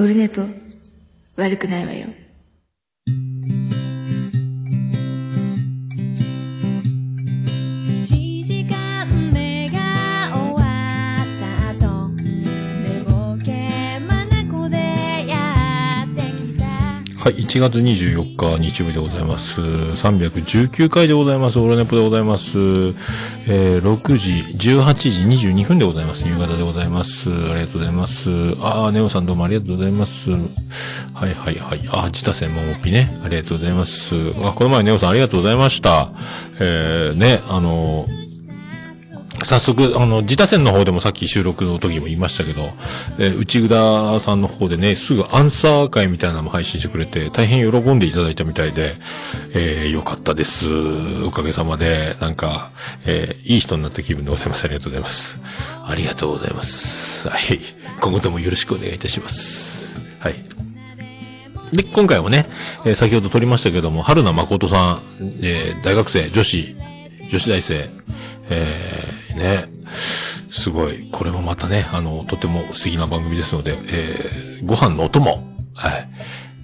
オルネポ、悪くないわよ。はい、1月24日日曜日でございます。319回でございます。オルネポでございます。えー、6時、18時22分でございます。夕方でございます。ありがとうございます。あー、ネオさんどうもありがとうございます。はいはいはい。あー、自他専門もぴね。ありがとうございます。あ、この前ネオさんありがとうございました。えー、ね、あのー早速、あの、自他戦の方でもさっき収録の時も言いましたけど、えー内札さんの方でね、すぐアンサー会みたいなのも配信してくれて、大変喜んでいただいたみたいで、えーよかったです。おかげさまで、なんか、えーいい人になった気分でございます。ありがとうございます。ありがとうございます。はい。今後ともよろしくお願いいたします。はい。で、今回もね、えー先ほど撮りましたけども、春名誠さん、えー大学生、女子、女子大生、えー、ね、すごい、これもまたね、あの、とても素敵な番組ですので、えー、ご飯のお供、はい。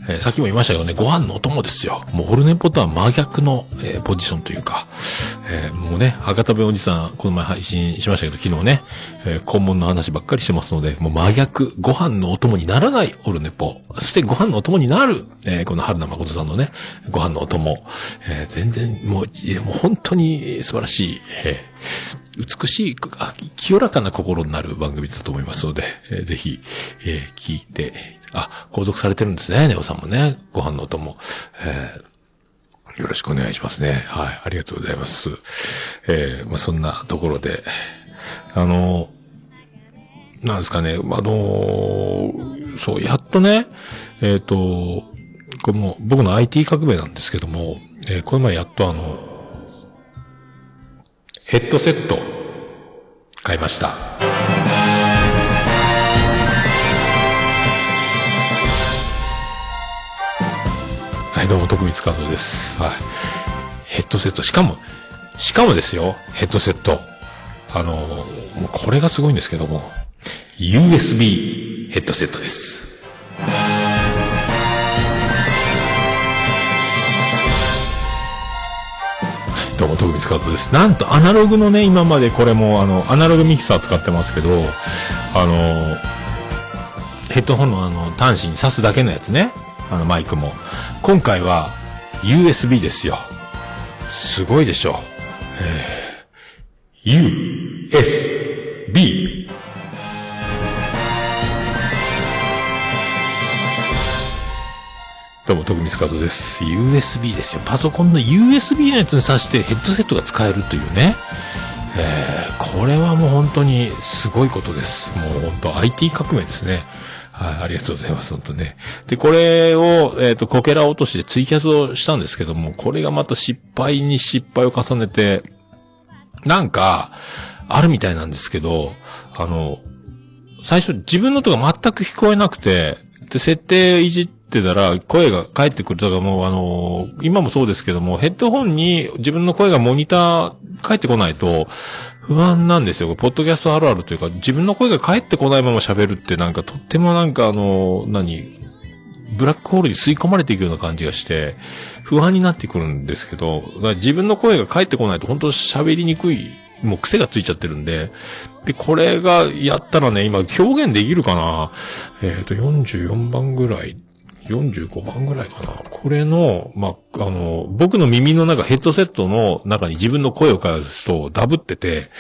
えーさっきも言いましたけどね、ご飯のお供ですよ。もうオルネポとは真逆の、えーポジションというか、えーもうね、博多弁おじさん、この前配信しましたけど、昨日ね、えー肛門の話ばっかりしてますので、もう真逆、ご飯のお供にならないオルネポ。そしてご飯のお供になる、えーこの春名誠さんのね、ご飯のお供。えー全然、もう、もう本当に素晴らしい、えー美しい、あ清らかな心になる番組だと思いますので、えーぜひ、えー聞いて、あ、購読されてるんですね、ネオさんもね、ご飯のお供。えーよろしくお願いしますね。はい。ありがとうございます。えーまあ、そんなところで、あの、なんですかね、まあのそう、やっとね、えっ、と、これもう僕の IT 革命なんですけども、えーこの前やっとあの、ヘッドセット、買いました。はい、どうも、徳光和夫です。はい。ヘッドセット、しかも、しかもですよ、ヘッドセット。あの、もうこれがすごいんですけども、USB ヘッドセットです。どうも、徳光和夫です。なんと、アナログのね、今までこれも、あの、アナログミキサー使ってますけど、あの、ヘッドホンのあの、端子に挿すだけのやつね。あの、マイクも。今回は、USB ですよ。すごいでしょ。えー、U, どうも、徳光和夫です。USB ですよ。パソコンの USB のやつに挿してヘッドセットが使えるというね。えー、これはもう本当にすごいことです。もう本当 IT 革命ですね。はい、ありがとうございます、本当ね。で、これを、えっ、と、こけら落としでツイキャスをしたんですけども、これがまた失敗に失敗を重ねて、なんか、あるみたいなんですけど、あの、最初自分の音が全く聞こえなくて、で、設定いじっってたら声が返ってくる。だからもうあの、今もそうですけども、ヘッドホンに自分の声がモニター返ってこないと不安なんですよ。ポッドキャストあるあるというか、自分の声が返ってこないまま喋るってなんかとってもなんかあの、何、ブラックホールに吸い込まれていくような感じがして、不安になってくるんですけど、だから自分の声が返ってこないと本当喋りにくい、もう癖がついちゃってるんで、で、これがやったらね、今表現できるかなえっ、と、44番ぐらい、45番ぐらいかな。これの、まあ、あの、僕の耳の中、ヘッドセットの中に自分の声を返すとダブってて、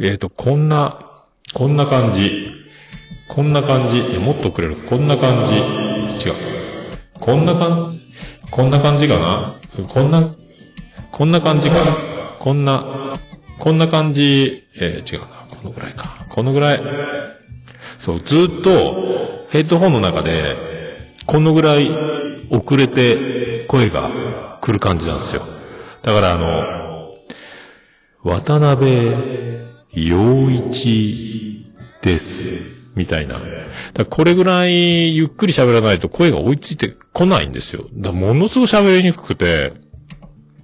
えっ、と、こんな、こんな感じ。こんな感じ。え、もっとくれるこんな感じ。違う。こんな感じ、こんな感じかなこんな、こんな感じかな。こんな、こんな感じ、えー違うな。このぐらいか。このぐらい。そう、ずっとヘッドホンの中で、このぐらい遅れて声が来る感じなんですよ。だからあの、渡辺陽一です。みたいな。だこれぐらいゆっくり喋らないと声が追いついてこないんですよ。だものすごく喋りにくくて、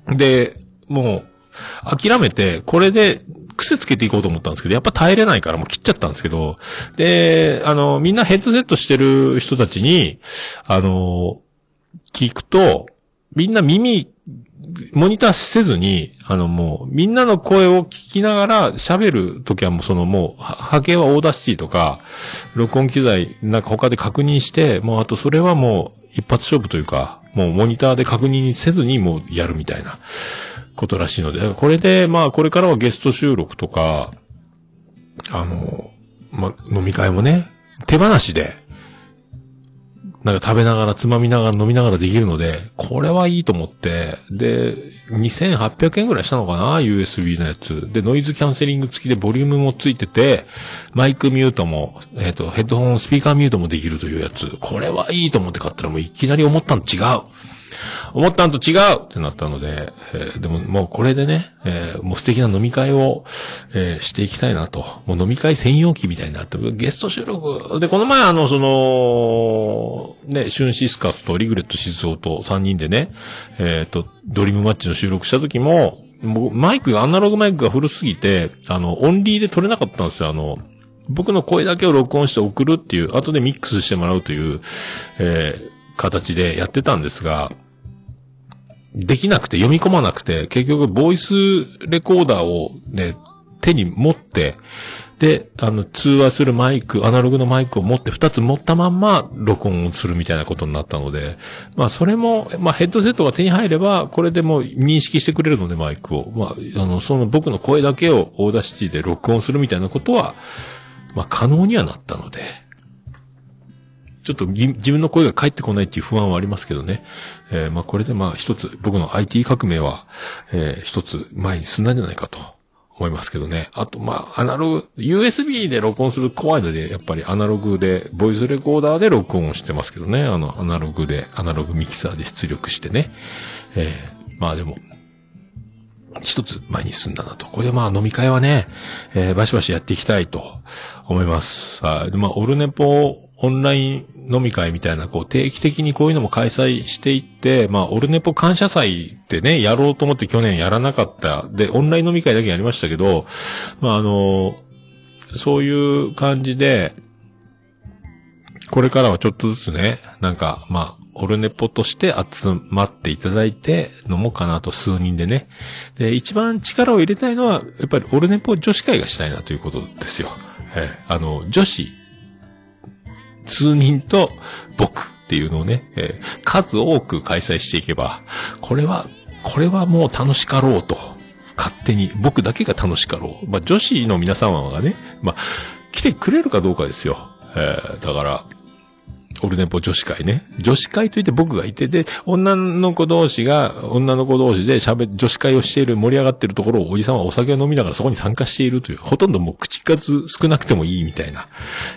で、もう、諦めて、これで癖つけていこうと思ったんですけど、やっぱ耐えれないからもう切っちゃったんですけど、で、あの、みんなヘッドセットしてる人たちに、あの、聞くと、みんな耳、モニターせずに、あのもう、みんなの声を聞きながら喋るときはもうそのもう、波形は Audacity とか、録音機材なんか他で確認して、もうあとそれはもう一発勝負というか、もうモニターで確認せずにもうやるみたいな。ことらしいので、これでまあこれからはゲスト収録とか、あの、ま飲み会もね、手放しで、なんか食べながら、つまみながら、飲みながらできるので、これはいいと思って、で、2800円ぐらいしたのかな ?USB のやつ。で、ノイズキャンセリング付きでボリュームもついてて、マイクミュートも、えっ、と、ヘッドホン、スピーカーミュートもできるというやつ。これはいいと思って買ったらもういきなり思ったの違う思ったんと違うってなったので、えーでももうこれでね、えーもう素敵な飲み会を、えーしていきたいなと。もう飲み会専用機みたいになって、ゲスト収録。で、この前あの、その、ね、シュンシスカスとリグレット静雄と3人でね、えっ、と、ドリームマッチの収録した時も、もうマイクが、アナログマイクが古すぎて、あの、オンリーで撮れなかったんですよ。あの、僕の声だけを録音して送るっていう、後でミックスしてもらうという、えー形でやってたんですが、できなくて読み込まなくて、結局ボイスレコーダーをね、手に持って、で、あの、通話するマイク、アナログのマイクを持って、二つ持ったまんま、録音をするみたいなことになったので、まあ、それも、まあ、ヘッドセットが手に入れば、これでも認識してくれるので、マイクを。まあ、あの、その僕の声だけを Audacity で録音するみたいなことは、まあ、可能にはなったので、ちょっと自分の声が返ってこないっていう不安はありますけどね。えーまあこれでまあ一つ、僕の IT 革命は、えー一つ前に進んだんじゃないかと思いますけどね。あとまあアナログ、USB で録音する怖いので、やっぱりアナログで、ボイスレコーダーで録音をしてますけどね。あの、アナログで、アナログミキサーで出力してね。えーまあでも、一つ前に進んだなと。これでまあ飲み会はね、えーバシバシやっていきたいと思います。はい。でまあ、オルネポオンライン飲み会みたいな、こう定期的にこういうのも開催していって、まあ、オルネポ感謝祭ってね、やろうと思って去年やらなかった。で、オンライン飲み会だけやりましたけど、まあ、あの、そういう感じで、これからはちょっとずつね、なんか、まあ、オルネポとして集まっていただいて飲もうかなと数人でね。で、一番力を入れたいのは、やっぱりオルネポ女子会がしたいなということですよ。えーあの、女子、数人と僕っていうのをね、えー数多く開催していけば、これは、これはもう楽しかろうと。勝手に、僕だけが楽しかろう。まあ、女子の皆様がね、まあ、来てくれるかどうかですよ。えーだから、オルネポ女子会ね。女子会といって僕がいて、で、女の子同士が、女の子同士で喋、女子会をしている、盛り上がってるところをおじさんはお酒を飲みながらそこに参加しているという、ほとんどもう口数少なくてもいいみたいな。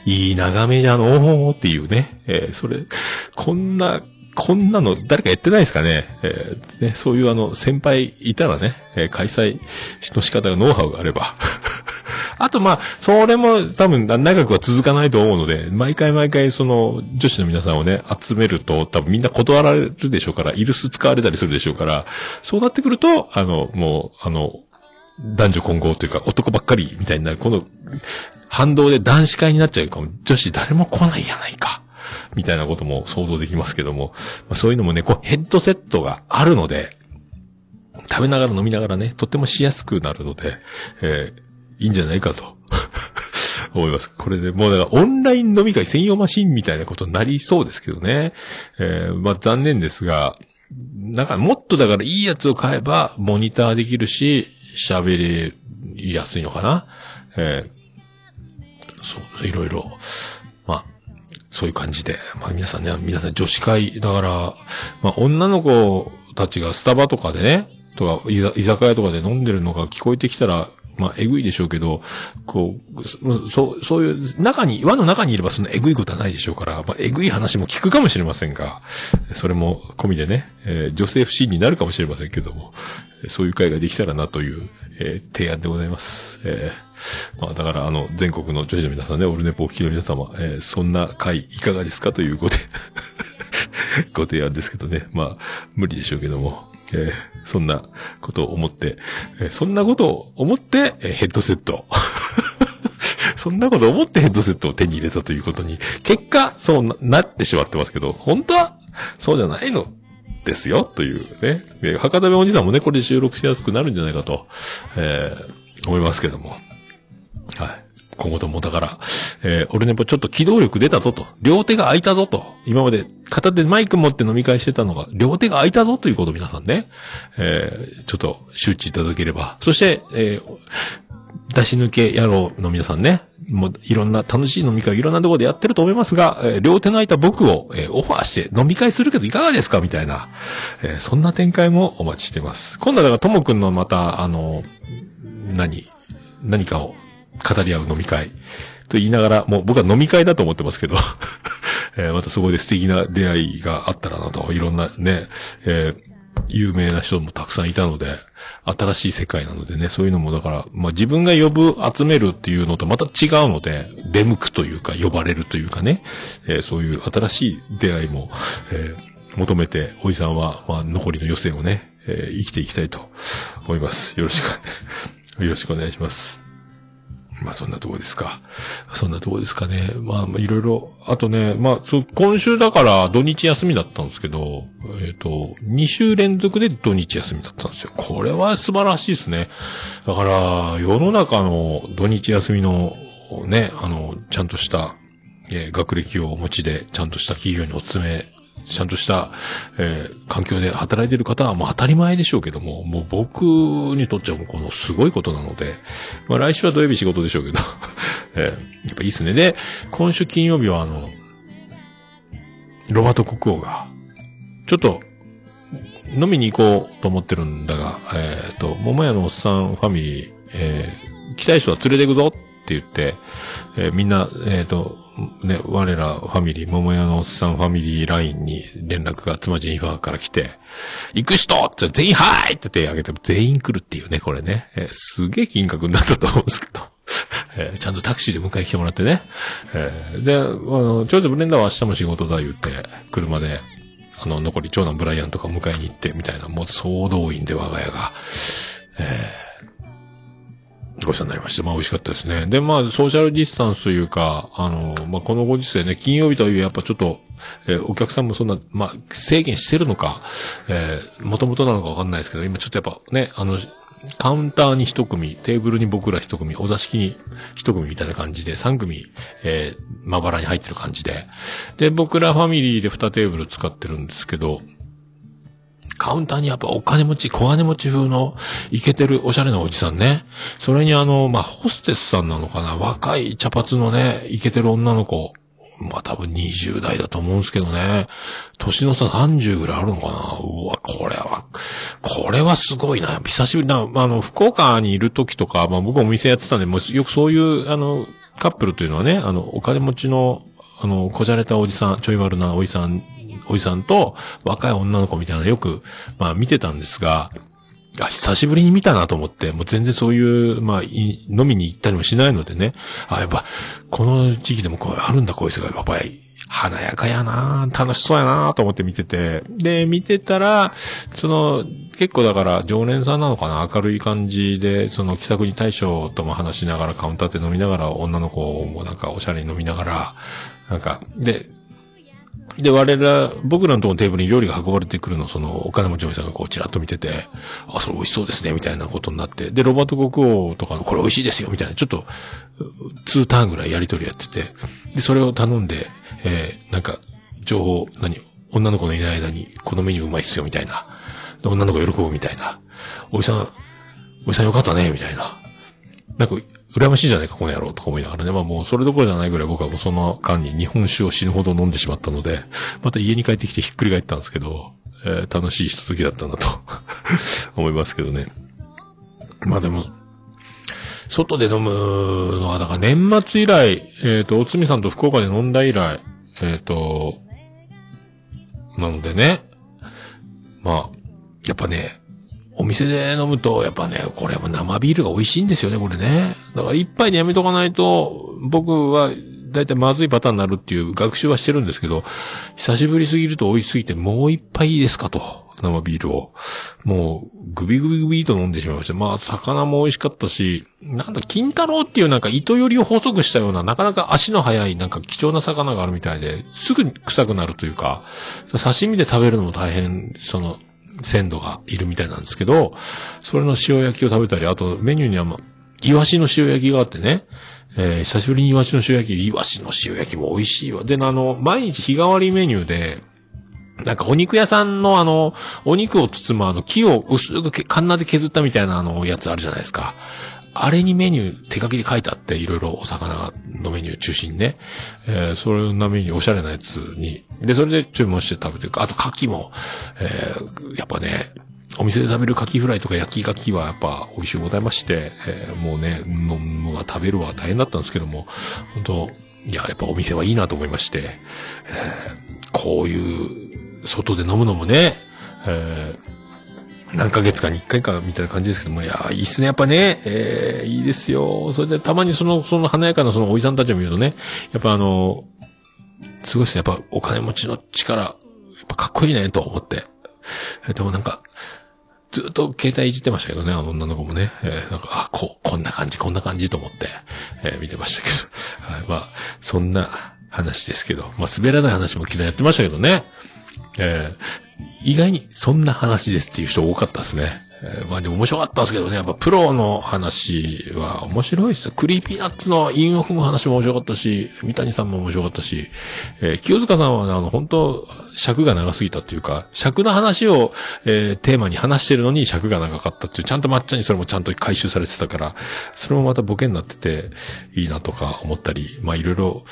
いい眺めじゃのーっていうね。えーそれ、こんな、こんなの誰かやってないですかね。えーねそういうあの、先輩いたらね、えー開催の仕方がノウハウがあれば。あとまあ、それも多分長くは続かないと思うので、毎回毎回その女子の皆さんをね、集めると多分みんな断られるでしょうから、イルス使われたりするでしょうから、そうなってくると、あの、もう、あの、男女混合というか男ばっかりみたいになる、この反動で男子会になっちゃうかも、女子誰も来ないやないか。みたいなことも想像できますけども、まあ、そういうのもね、こうヘッドセットがあるので、食べながら飲みながらね、とってもしやすくなるので、えーいいんじゃないかと。思います。これでもうだからオンライン飲み会専用マシンみたいなことになりそうですけどね。えーまあ残念ですが、なんかもっとだからいいやつを買えばモニターできるし、喋れやすいのかな。えーそう、いろいろ。まあ、そういう感じで。まあ皆さんね、皆さん女子会、だから、まあ女の子たちがスタバとかでね、とか、居酒屋とかで飲んでるのが聞こえてきたら、まあ、えぐいでしょうけど、こう、そう、そういう、中に、輪の中にいればそんなえぐいことはないでしょうから、まあ、えぐい話も聞くかもしれませんが、それも込みでね、えー女性不信になるかもしれませんけども、そういう会ができたらなという、えー提案でございます。えーまあ、だから、あの、全国の女子の皆さんね、オルネポを聞きの皆様、えーそんな会いかがですかというごて、ご提案ですけどね。まあ、無理でしょうけども。えーそんなことを思って、えーそんなことを思って、えーヘッドセット。そんなこと思ってヘッドセットを手に入れたということに、結果、そうななってしまってますけど、本当は、そうじゃないのですよ、というね。で博多弁おじさんもね、これで収録しやすくなるんじゃないかと、えー思いますけども。はい。今後ともだから、えー、俺ね、ちょっと機動力出たぞと。両手が空いたぞと。今まで片手でマイク持って飲み会してたのが、両手が空いたぞということを皆さんね、えー、ちょっと周知いただければ。そして、えー、出し抜け野郎の皆さんね、もういろんな楽しい飲み会いろんなところでやってると思いますが、えー両手の空いた僕を、えーオファーして飲み会するけどいかがですかみたいな、えーそんな展開もお待ちしてます。今度はだからともくんのまた、あの、何、何かを語り合う飲み会。と言いながら、もう僕は飲み会だと思ってますけど、えーまたそこで素敵な出会いがあったらなと、いろんなね、えー有名な人もたくさんいたので、新しい世界なのでね、そういうのもだから、まあ自分が呼ぶ、集めるっていうのとまた違うので、出向くというか、呼ばれるというかね、えーそういう新しい出会いも、えー求めて、おじさんは、まあ残りの余生をね、えー生きていきたいと思います。よろしく、よろしくお願いします。まあそんなとこですか。そんなとこですかね。まあまあいろいろ、あとね、まあ今週だから土日休みだったんですけど、えっ、と、2週連続で土日休みだったんですよ。これは素晴らしいですね。だから、世の中の土日休みのね、あの、ちゃんとした、えー学歴をお持ちで、ちゃんとした企業にお勤め、ちゃんとした、えー環境で働いてる方は、まあ当たり前でしょうけども、もう僕にとっちゃもうこのすごいことなので、まあ来週は土曜日仕事でしょうけど、えーやっぱいいっすね。で、今週金曜日はあの、ロバート国王が、ちょっと、飲みに行こうと思ってるんだが、えっ、と、桃屋のおっさんファミリー、えー来たい人は連れて行くぞって言って、えーみんな、えっ、と、ね、我らファミリー、桃屋のおっさんファミリーラインに連絡が妻ジェニファーから来て、行く人って全員はいって手挙げても全員来るっていうね、これね。えーすげえ金額になったと思うんですけど。えーちゃんとタクシーで迎え来てもらってね。えーで、あの、ちょうどブレンダーは明日も仕事だ言って、車で、あの、残り長男ブライアンとか迎えに行って、みたいな、もう総動員で我が家が、えごちそうになりました。まあ美味しかったですね。で、まあソーシャルディスタンスというか、あの、まあこのご時世ね、金曜日とはいえやっぱちょっと、えーお客さんもそんな、まあ制限してるのか、えー、もともとなのかわかんないですけど、今ちょっとやっぱね、あの、カウンターに一組、テーブルに僕ら一組、お座敷に一組みたいな感じで、三組、えー、まばらに入ってる感じで。で、僕らファミリーで二テーブル使ってるんですけど、カウンターにやっぱお金持ち、小金持ち風のイケてるおしゃれなおじさんね。それにあの、まあ、ホステスさんなのかな若い茶髪のね、イケてる女の子。まあ、多分20代だと思うんですけどね。年の差30ぐらいあるのかなうわ、これは、これはすごいな。久しぶりな、まあ、あの、福岡にいる時とか、まあ、僕お店やってたんで、もうよくそういう、あの、カップルというのはね、あの、お金持ちの、あの、こじゃれたおじさん、ちょい悪なおじさん、おじさんと若い女の子みたいなのよく、まあ見てたんですが、あ、久しぶりに見たなと思って、もう全然そういう、まあ、飲みに行ったりもしないのでね。あ、やっぱ、この時期でもこうあるんだ、こういう世界。やっぱり、華やかやな楽しそうやなと思って見てて。で、見てたら、その、結構だから、常連さんなのかな？明るい感じで、その、気さくに大将とも話しながら、カウンターで飲みながら、女の子もなんかおしゃれに飲みながら、なんか、で、で、我ら、僕らのところのテーブルに料理が運ばれてくるの、その、お金持ちのおじさんがこう、ちらっと見てて、あ、それ美味しそうですね、みたいなことになって、で、ロバート国王とかの、これ美味しいですよ、みたいな、ちょっと、2ターンぐらいやりとりやってて、で、それを頼んで、えー、なんか、情報、何、女の子のいない間に、このメニューうまいっすよ、みたいな。で女の子喜ぶみたいな。おじさん、おじさんよかったね、みたいな。なんか、羨ましいじゃないか、この野郎とか思いながらね。まあもうそれどころじゃないぐらい僕はもうその間に日本酒を死ぬほど飲んでしまったので、また家に帰ってきてひっくり返ったんですけど、えー楽しいひとときだったなと 思いますけどね。まあでも、外で飲むのは、だから年末以来、えっ、と、おつみさんと福岡で飲んだ以来、えっ、と、なのでね、まあ、やっぱね、お店で飲むと、やっぱね、これも生ビールが美味しいんですよね、これね。だから一杯でやめとかないと、僕は、だいたいまずいパターンになるっていう学習はしてるんですけど、久しぶりすぎると美味しすぎて、もう一杯いいですかと。生ビールを。もう、グビグビグビと飲んでしまいました。まあ、魚も美味しかったし、なんだ、金太郎っていうなんか糸よりを細くしたような、なかなか足の速い、なんか貴重な魚があるみたいで、すぐ臭くなるというか、刺身で食べるのも大変、その、鮮度がいるみたいなんですけど、それの塩焼きを食べたり、あとメニューにはま、イワシの塩焼きがあってね、えー久しぶりにイワシの塩焼き、イワシの塩焼きも美味しいわ。で、あの、毎日日替わりメニューで、なんかお肉屋さんのあの、お肉を包むあの木を薄くカンナで削ったみたいなあのやつあるじゃないですか。あれにメニュー手書きで書いてあって、いろいろお魚のメニュー中心にね。えー、それなメニュー、おしゃれなやつに。で、それで注文して食べてるあと牡蠣も、えー、やっぱね、お店で食べる牡蠣フライとか焼き牡蠣はやっぱ美味しゅうございまして、えーもうね、飲むのが食べるは大変だったんですけども、本当いや、やっぱお店はいいなと思いまして、えーこういう、外で飲むのもね、えー何ヶ月かに一回かみたいな感じですけども、いや、いいっすね、やっぱね、えーいいですよ。それでたまにその、その華やかなそのおじさんたちを見るとね、やっぱあの、すごいですね、やっぱお金持ちの力、やっぱかっこいいね、と思って。でもなんか、ずっと携帯いじってましたけどね、あの女の子もね。えーなんか、あ、こう、こんな感じ、こんな感じと思って、えー見てましたけど。はい、まあ、そんな話ですけど。まあ、滑らない話も昨日やってましたけどね。えー意外にそんな話ですっていう人多かったですね。えーまあでも面白かったですけどね。やっぱプロの話は面白いですよ。 Creepy Nuts の韻を踏む話も面白かったし、三谷さんも面白かったし、えー清塚さんはね、あの、本当尺が長すぎたっていうか、尺の話を、えーテーマに話してるのに尺が長かったっていう、ちゃんと抹茶にそれもちゃんと回収されてたから、それもまたボケになってて、いいなとか思ったり、まあいろいろ、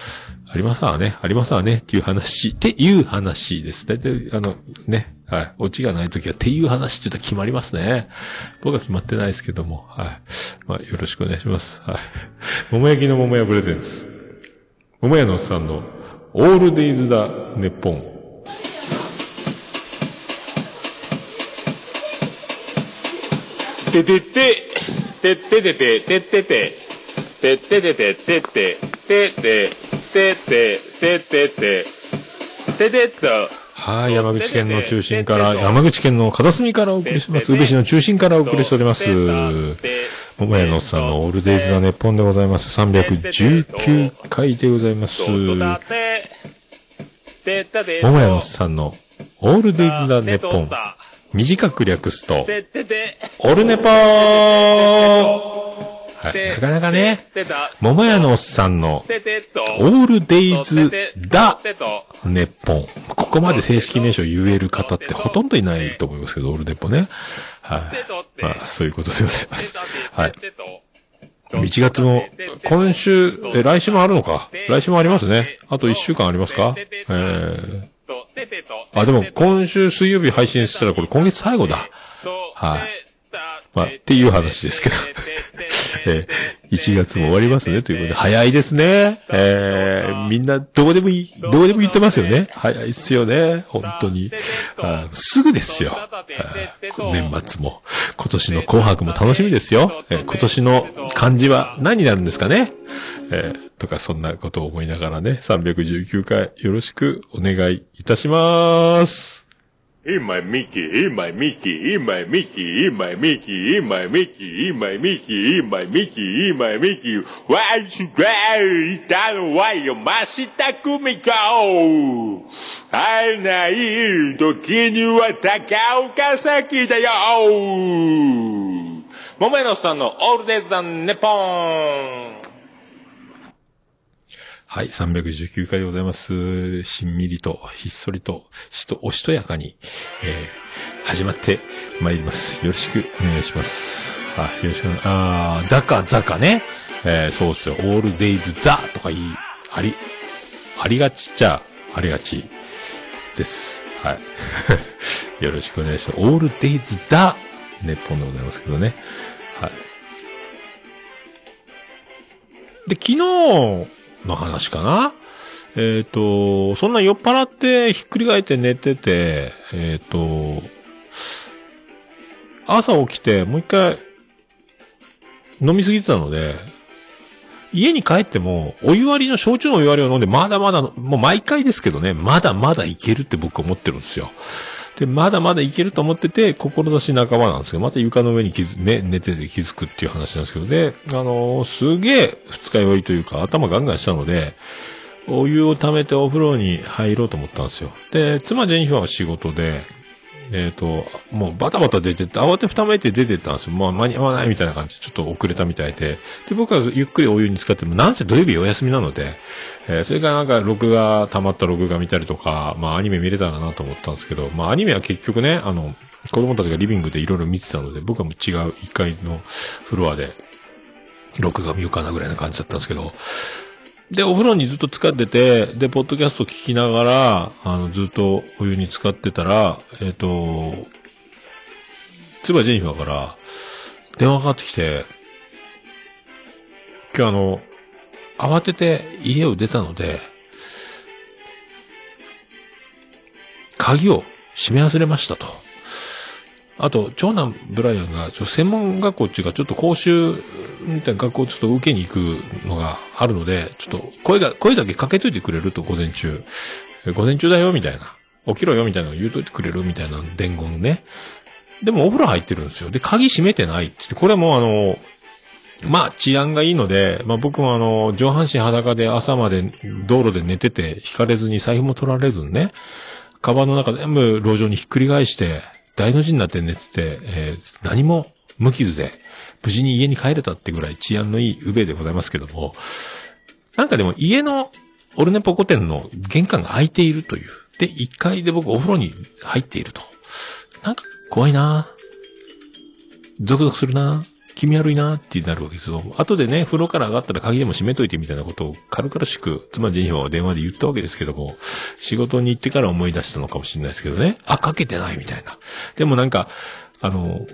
ありますわね、ありますわね、っていう話、っていう話です。大体、あの、ね、はい。オチがないときは、っていう話って言ったら決まりますね。僕は決まってないですけども、はい。まあ、よろしくお願いします。はい。桃焼きの桃屋プレゼンツ。桃屋のおっさんの、オールデイズだ、ネッポン。ててて、てっててて、てってて、てっててて、てって、てって、てって、てってて、ててっと。はい。山口県の中心から、山口県の片隅からお送りします。宇部市の中心からお送りしております。桃屋のおっさんのオールデイズだ、ネッポンでございます。319回でございます。桃屋のおっさんのオールデイズだ、ネッポン。短く略すと、オルネポーはい。なかなかね、桃屋のおっさんの。オールデイズだてと。ネッポン。ここまで正式名称言える方ってほとんどいないと思いますけど、オールネポね。はい。まあ、そういうことでございます。はい。1月も、今週、え、来週もあるのか来週もありますね。あと1週間ありますかえー、あ、でも今週水曜日配信したらこれ今月最後だ。はい。まあ、っていう話ですけど。えー1月も終わりますね。ということで、早いですね。えー、みんな、どこでもいい、どこでも言ってますよね。早いっすよね。本当に。あすぐですよ。あ年末も。今年の紅白も楽しみですよ。えー今年の漢字は何になるんですかね。えーとか、そんなことを思いながらね、319回よろしくお願いいたします。In my Mickey, in my Mickey, in my Mickey, in my Mickey, in my Mickey, in my Mickey, in my Mickey, in my Mickey. Why you go? いたのはよ、ましたくみこ。会えない時には高岡崎だよ。桃屋のおっさんのオールデイズザネポン。はい、319回でございます。しんみりと、ひっそりと、しと、おしとやかに、えー、始まってまいります。よろしくお願いします。はい、よろしくお願いあー、だかざかね。えー、そうっすよ。オールデイズザとか言い、あり、ありがちっちゃ、ありがちです。はい。よろしくお願いします。オールデイズだネッポンでございますけどね。はい。で、昨日の話かな？えっ、と、そんな酔っ払ってひっくり返って寝てて、えっ、と、朝起きてもう一回飲みすぎてたので、家に帰っても、お湯割りの焼酎のお湯割りを飲んで、まだまだ、もう毎回ですけどね、まだまだいけるって僕は思ってるんですよ。で、まだまだいけると思ってて、志半ばなんですけど、また床の上に気づ、ね、寝てて気づくっていう話なんですけど、で、あのーすげえ二日酔いというか、頭ガンガンしたので、お湯を溜めてお風呂に入ろうと思ったんですよ。で、妻ジェニファーは仕事で、えっ、と、もうバタバタ出てって、慌てふためいて出てったんですよ。もう間に合わないみたいな感じで、ちょっと遅れたみたいで。で、僕はゆっくりお湯に浸かっても、なんせ土曜日お休みなので、えーそれからなんか録画、溜まった録画見たりとか、まあアニメ見れたらなと思ったんですけど、まあアニメは結局ね、あの、子供たちがリビングでいろいろ見てたので、僕はもう違う1階のフロアで、録画見ようかなぐらいな感じだったんですけど、で、お風呂にずっと浸かってて、で、ポッドキャスト聞きながら、あの、ずっとお湯に浸かってたら、えっ、と、つばジェニファーから、電話かかってきて、今日あの、慌てて家を出たので、鍵を閉め忘れましたと。あと、長男ブライアンが、ちょ専門学校っていうか、ちょっと講習みたいな学校をちょっと受けに行くのがあるので、ちょっと声が、声だけかけといてくれると、午前中。午前中だよ、みたいな。起きろよ、みたいなの言うといてくれるみたいな伝言ね。でもお風呂入ってるんですよ。で、鍵閉めてないってって、これもあの、まあ治安がいいので、まあ僕もあの、上半身裸で朝まで道路で寝てて、引かれずに財布も取られずにね、カバンの中全部路上にひっくり返して、大の字になって寝てて、えー何も無傷で、無事に家に帰れたってぐらい治安のいい宇部でございますけども、なんかでも家のオルネポコ店の玄関が開いているという。で、1階で僕お風呂に入っていると。なんか怖いなゾクゾクするな気味悪いなってなるわけですよ。後でね、風呂から上がったら鍵でも閉めといてみたいなことを軽々しく、妻ジェニファーは電話で言ったわけですけども、仕事に行ってから思い出したのかもしれないですけどね。あ、かけてないみたいな。でもなんか、あの、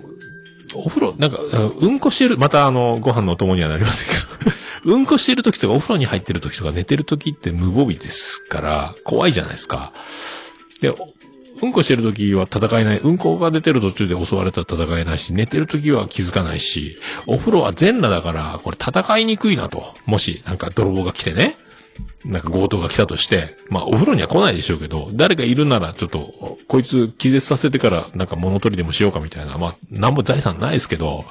お風呂、なんか、うんこしてる、またあの、ご飯のお供にはなりませんけど、うんこしてる時とかお風呂に入ってる時とか寝てる時って無防備ですから、怖いじゃないですか。で、うんこしてる時は戦えない。うんこが出てる途中で襲われたら戦えないし、寝てる時は気づかないし、お風呂は全裸だから、これ戦いにくいなと。もし、なんか泥棒が来てね。なんか強盗が来たとして、まあお風呂には来ないでしょうけど、誰かいるならちょっと、こいつ気絶させてからなんか物取りでもしようかみたいな、まあなんも財産ないですけど、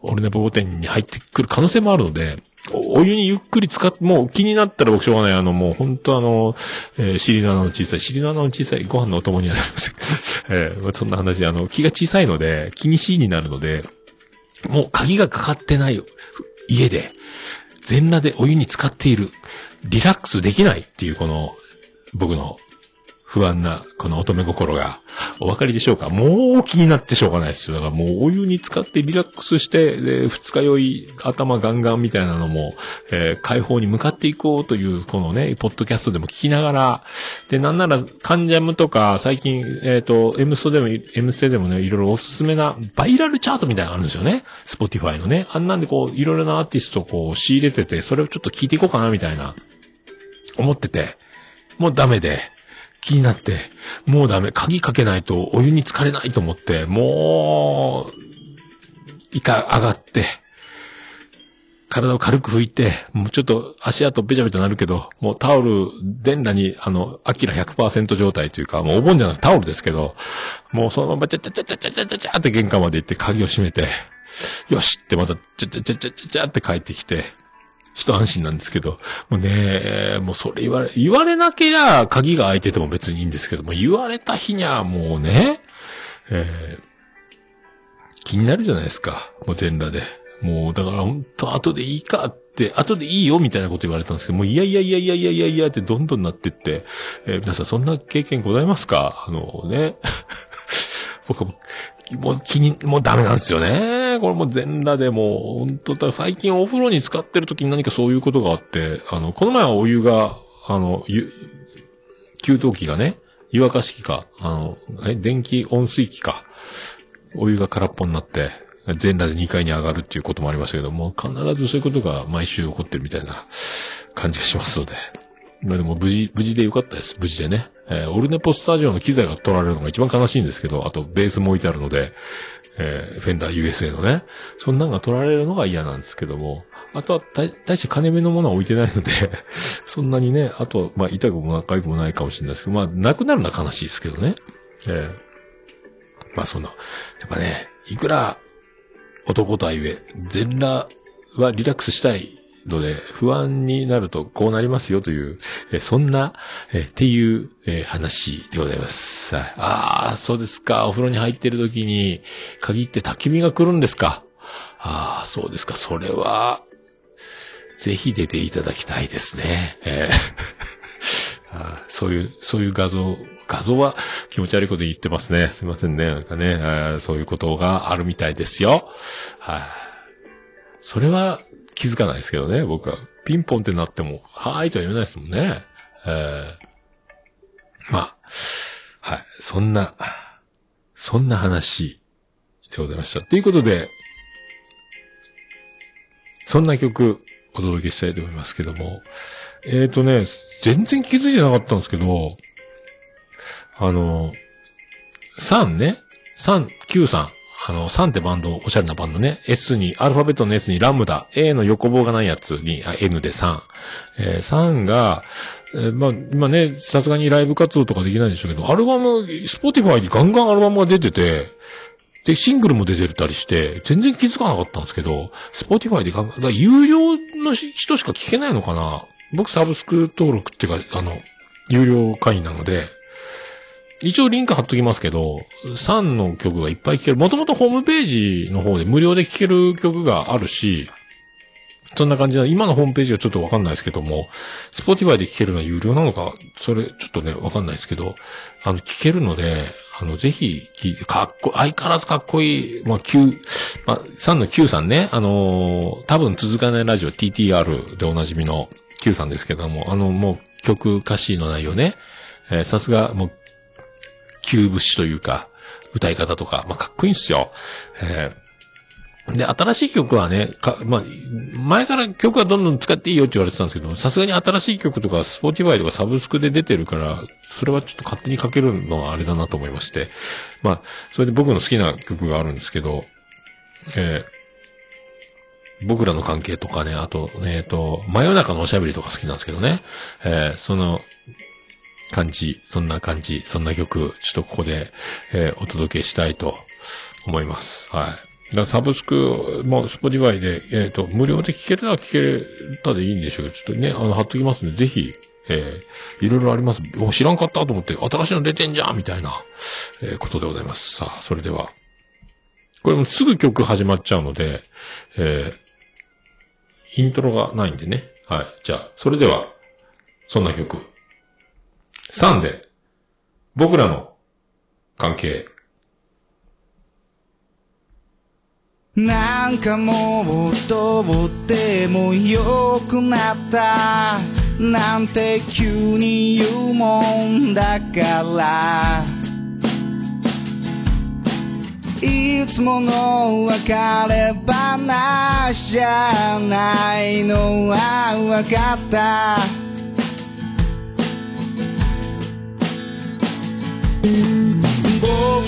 俺ね、ボコ店に入ってくる可能性もあるので、お湯にゆっくり使って、もう気になったら僕しょうがない。あの、もう本当あの、えー尻の穴の小さい、尻の穴の小さいご飯のお供にはなります。えーそんな話、あの、気が小さいので、気にしいになるので、もう鍵がかかってない家で、全裸でお湯に浸かっている。リラックスできないっていうこの、僕の不安な、この乙女心が、お分かりでしょうか？もう気になってしょうがないですよ。だからもうお湯に浸かってリラックスして、で、二日酔い、頭ガンガンみたいなのも、えー解放に向かっていこうという、このね、ポッドキャストでも聞きながら、で、なんなら、関ジャムとか、最近、えっ、と、エムストでも、 Mステでもね、いろいろおすすめな、バイラルチャートみたいなのがあるんですよね。スポティファイのね。あんなんでこう、いろいろなアーティストをこう、仕入れてて、それをちょっと聞いていこうかな、みたいな、思ってて、もうダメで、気になって、もうダメ、鍵かけないとお湯に浸かれないと思って、もう、いか上がって、体を軽く拭いて、もうちょっと足跡べちゃべちゃなるけど、もうタオル、全裸に、あの、アキラ100%状態というか、もうお盆じゃなくタオルですけど、もうそのままちゃちゃちゃちゃちゃちゃちゃちゃって玄関まで行って鍵を閉めて、よしってまたちゃちゃちゃちゃちゃちゃって帰ってきて、一安心なんですけど、もうね、もうそれ言われ、言われなけりゃ鍵が開いてても別にいいんですけども、言われた日にはもうね、えー気になるじゃないですか。もう全裸で。もう、だから本当後でいいかって、後でいいよみたいなこと言われたんですけど、もういやいやいやいやいやいやいやってどんどんなってって、えー皆さんそんな経験ございますか？あのね。僕も、もう気に、もうダメなんですよね。これも全裸でもう、本当だ最近お風呂に使ってる時に何かそういうことがあって、あの、この前はお湯が、あの、ゆ、給湯器がね、湯沸かし器か、あの、え、電気温水器か、お湯が空っぽになって、全裸で2階に上がるっていうこともありましたけども、必ずそういうことが毎週起こってるみたいな感じがしますので。まあでも無事、無事でよかったです。無事でね。えーオルネポスタジオの機材が取られるのが一番悲しいんですけど、あとベースも置いてあるので、えーフェンダー USA のね。そんなんが取られるのが嫌なんですけども、あとは大、して金目のものは置いてないので、そんなにね、あと、まあ痛くも仲良くもないかもしれないですけど、まあなくなるのは悲しいですけどね。えーまあそんな、やっぱね、いくら男とはいえ、全裸はリラックスしたいので、不安になるとこうなりますよという、えそんな、えっていう、え話でございます。はい。ああ、そうですか。お風呂に入ってる時に限って焚き火が来るんですか。ああ、そうですか。それは、ぜひ出ていただきたいですね。え ーあそういう、そういう画像、画像は気持ち悪いこと言ってますね。すいませんね。なんかね、そういうことがあるみたいですよ。はい、それは気づかないですけどね、僕は。ピンポンってなっても、はーいとは言えないですもんね。えーまあ、はい。そんな、そんな話でございました。ということで、そんな曲お届けしたいと思いますけども。えーとね、全然気づいてなかったんですけど、あの、3ね、3、93。あの、3ってバンド、おしゃれなバンドね。S に、アルファベットの S にラムダ、A の横棒がないやつに、あ N で3。えー3が、えーまあ、今ね、さすがにライブ活動とかできないでしょうけど、アルバム、スポティファイにガンガンアルバムが出てて、で、シングルも出てたりして、全然気づかなかったんですけど、スポティファイでガンガン、だか有料の人しか聞けないのかな僕サブスク登録っていうか、あの、有料会員なので、一応リンク貼っときますけど、3の曲がいっぱい聴ける。もともとホームページの方で無料で聴ける曲があるし、そんな感じな今のホームページはちょっとわかんないですけども、スポティファイで聴けるのは有料なのか、それちょっとね、わかんないですけど、あの、聴けるので、あの、ぜひ、かっこ、相変わらずかっこいい、まあ、9、まあ、3の9さんね、あのー多分続かないラジオ TTR でおなじみの9さんですけども、あの、もう曲歌詞の内容ね、えーさすが、もう、9節というか、歌い方とか、まあ、かっこいいんすよ。えーで、新しい曲はね、か、まあ、前から曲はどんどん使っていいよって言われてたんですけど、さすがに新しい曲とか、スポーティファイとかサブスクで出てるから、それはちょっと勝手にかけるのはあれだなと思いまして。まあ、それで僕の好きな曲があるんですけど、えー僕らの関係とかね、あと、えっと、真夜中のおしゃべりとか好きなんですけどね、えーその、感じ、そんな感じ、そんな曲、ちょっとここで、えーお届けしたいと思います。はい。だサブスク、まあ、スポティファイで、えっ、と、無料で聞けるなら聞けたでいいんでしょうけど、ちょっとね、あの、貼っときますんで、ぜひ、えーいろいろあります。お知らんかったと思って、新しいの出てんじゃんみたいな、えーことでございます。さあ、それでは。これもすぐ曲始まっちゃうので、えーイントロがないんでね。はい。じゃあ、それでは、そんな曲。3で、僕らの関係。なんかもうどうでもよくなった。なんて急に言うもんだから。いつもの別れ話じゃないのはわかった。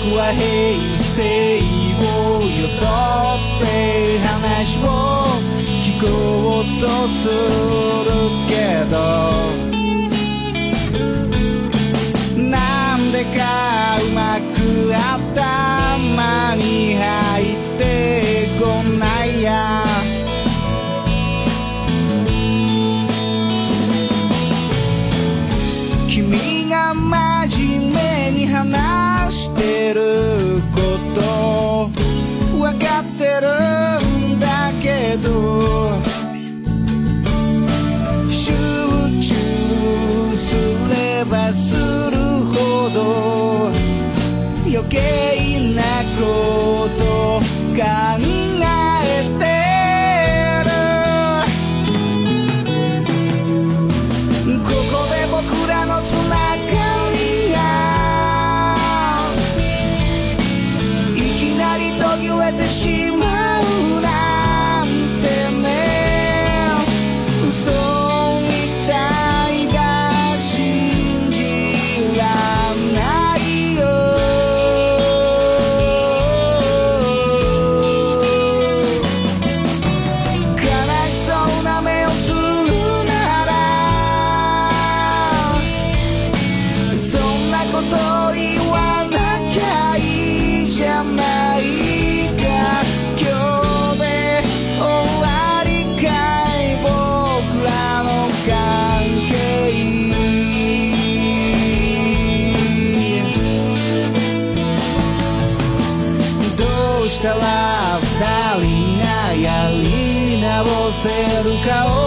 僕は平成を装って話を聞こうとするけどなんでかうまく頭に入ってこないや。せ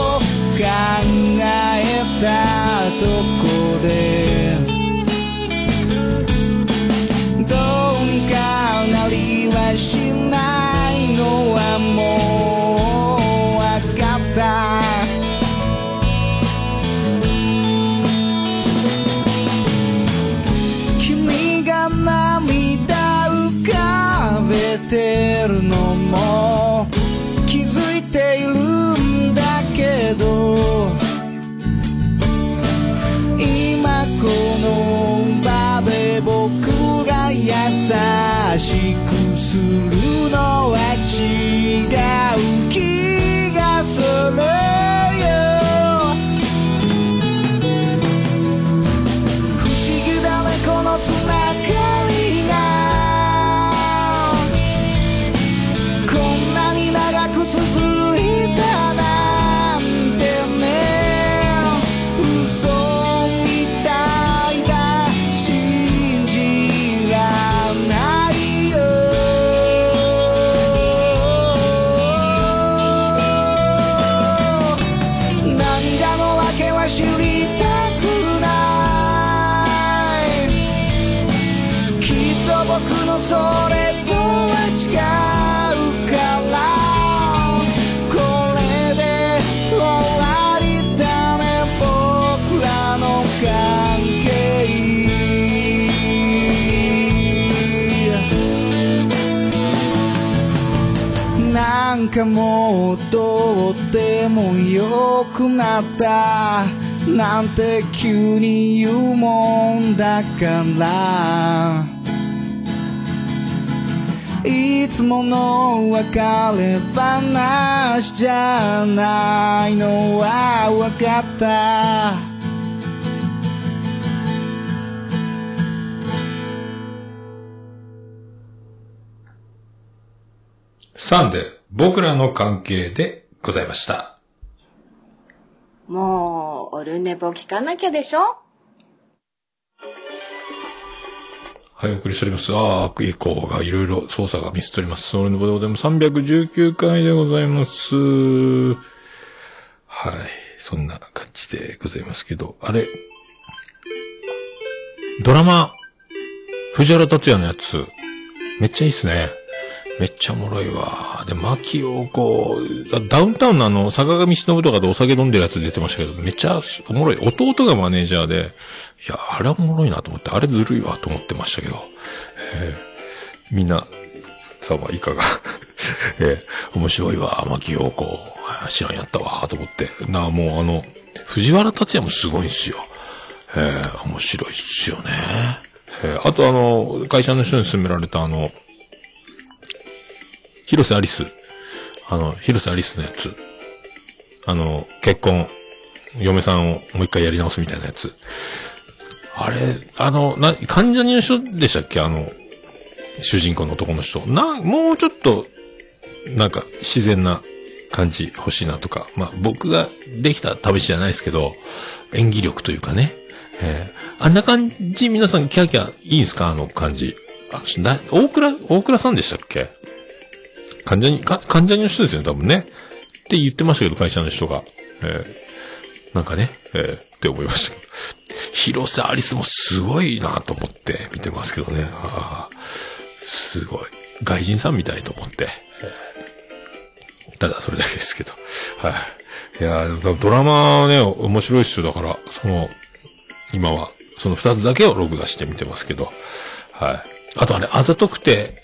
かもうどうでもよくなった。なんて急に言うもんだから。いつもの別れ話じゃないのは分かった。サンデー、僕らの関係でございました。もう、オルネポ聞かなきゃでしょ？はい、お送りしております。ああ、エコーがいろいろ操作がミスっております。それのボでございます。319回でございます。はい、そんな感じでございますけど、あれ、ドラマ、藤原達也のやつ、めっちゃいいっすね。めっちゃおもろいわ。で、牧陽子、ダウンタウンのあの、坂上忍とかでお酒飲んでるやつ出てましたけど、めっちゃおもろい。弟がマネージャーで、いや、あれはおもろいなと思って、あれずるいわと思ってましたけど、えーみんな、さあ、ま、いかが、えー面白いわ、牧陽子、知らんやったわ、と思って。なあ、もうあの、藤原達也もすごいんすよ。えー面白いっすよね。えーあとあの、会社の人に勧められたあの、広瀬アリス。あの、広瀬アリスのやつ。あの、結婚、嫁さんをもう一回やり直すみたいなやつ。あれ、あの、な、患者人の人でしたっけ？あの、主人公の男の人。な、もうちょっと、なんか、自然な感じ欲しいなとか。まあ、僕ができた試しじゃないですけど、演技力というかね。えーあんな感じ、皆さんキャーキャーいいんすか？あの感じ。あ、大倉、大倉さんでしたっけ？患者に、か患者にの人ですよね、多分ね。って言ってましたけど、会社の人が。えーなんかね、えーって思いましたけど。広瀬アリスもすごいなと思って見てますけどね。あーすごい。外人さんみたいと思って。ただそれだけですけど。はい。いやドラマはね、面白いっすよ。だから、その、今は、その二つだけを録画して見てますけど。はい。あとあれ、あざとくて、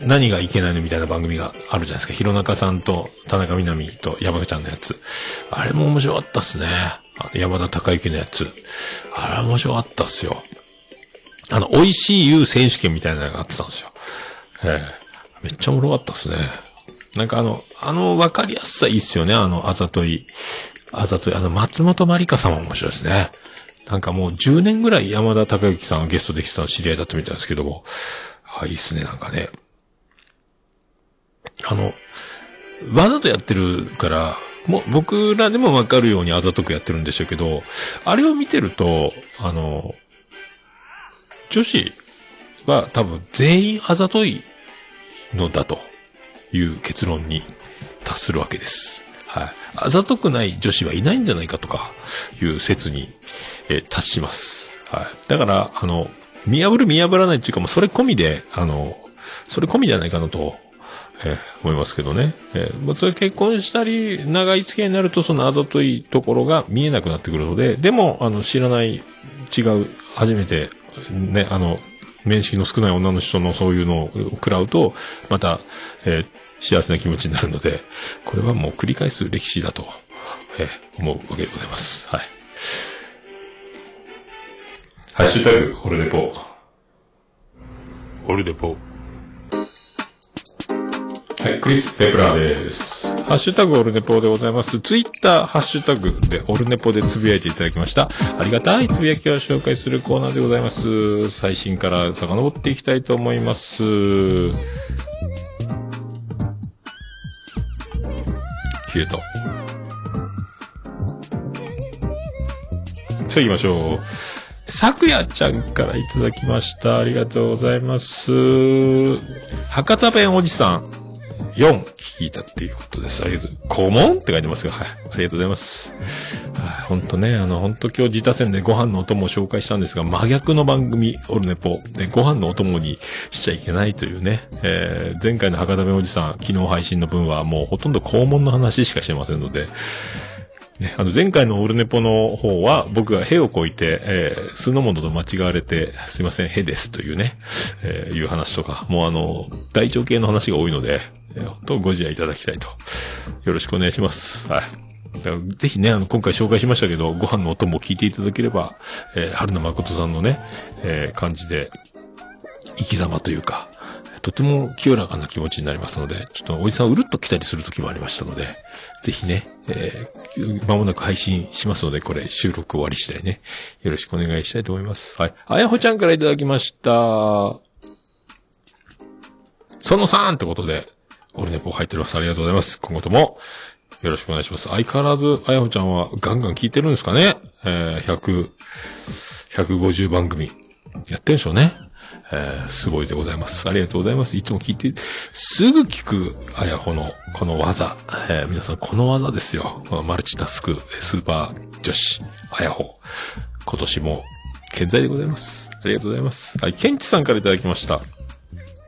何がいけないのみたいな番組があるじゃないですか。弘中さんと田中みな実と山ちゃんのやつ。あれも面白かったっすね。山田孝之のやつ。あれ面白かったっすよ。あの、美味しい湯選手権みたいなのがあってたんですよ。ええめっちゃおもろかったっすね。なんかあの、あの分かりやすさいいっすよね。あの、あざとい。あざとい。あの、松本まりかさんも面白いですね。なんかもう10年ぐらい山田孝之さんがゲストできてたの知り合いだったみたいですけども。はい、いいっすね、なんかね。あの、わざとやってるから、もう僕らでもわかるようにあざとくやってるんでしょうけど、あれを見てると、あの、女子は多分全員あざといのだという結論に達するわけです。はい。あざとくない女子はいないんじゃないかとか、いう説に、え達します。はい。だから、あの、見破る見破らないっていうか、もうそれ込みで、あの、それ込みじゃないかなと、えー思いますけどね。えーまあ、それ結婚したり、長い付き合いになると、そのあざといところが見えなくなってくるので、でも、あの、知らない、違う、初めて、ね、あの、面識の少ない女の人のそういうのを食らうと、また、えー幸せな気持ちになるので、これはもう繰り返す歴史だと、えー思うわけでございます。はい。ハッシュタグ、オルネポ。オルネポ。はい、クリス・ペプラーです。ハッシュタグオルネポでございます。ツイッターハッシュタグでオルネポでつぶやいていただきました。ありがたいつぶやきを紹介するコーナーでございます。最新から遡っていきたいと思います。消えた。さあ行きましょう。さくやちゃんからいただきました。ありがとうございます。博多弁おじさん4聞いたっていうことです。ありがとう。肛門って書いてますが、はい。ありがとうございます。はい、ほんとね、あの、ほんと今日自他戦でご飯のお供を紹介したんですが、真逆の番組、オルネポ、でご飯のお供にしちゃいけないというね、えー、前回の博多弁おじさん、昨日配信の分はもうほとんど肛門の話しかしてませんので、ね、あの、前回のオルネポの方は、僕がへをこいて、えー、酢の物と間違われて、すいません、へですというね、えー、いう話とか、もうあの、大腸系の話が多いので、えー、とご自愛いただきたいと。よろしくお願いします。はい。ぜひね、あの、今回紹介しましたけど、ご飯のお供を聞いていただければ、えー、春野誠さんのね、えー、感じで、生き様というか、とても清らかな気持ちになりますので、ちょっとおじさんうるっと来たりする時もありましたので、ぜひね、えー、間もなく配信しますので、これ収録終わり次第ね、よろしくお願いしたいと思います。はい。あやほちゃんからいただきました。その3ってことで、オルネポ入っております。ありがとうございます。今後とも、よろしくお願いします。相変わらず、あやほちゃんはガンガン聞いてるんですかねえー、100、150番組、やってるんでしょうね。えー、すごいでございます。ありがとうございます。いつも聞いて、すぐ聞く、あやほの、この技。えー、皆さん、この技ですよ。このマルチタスク、スーパー女子、あやほ。今年も、健在でございます。ありがとうございます。はい、ケンチさんからいただきました。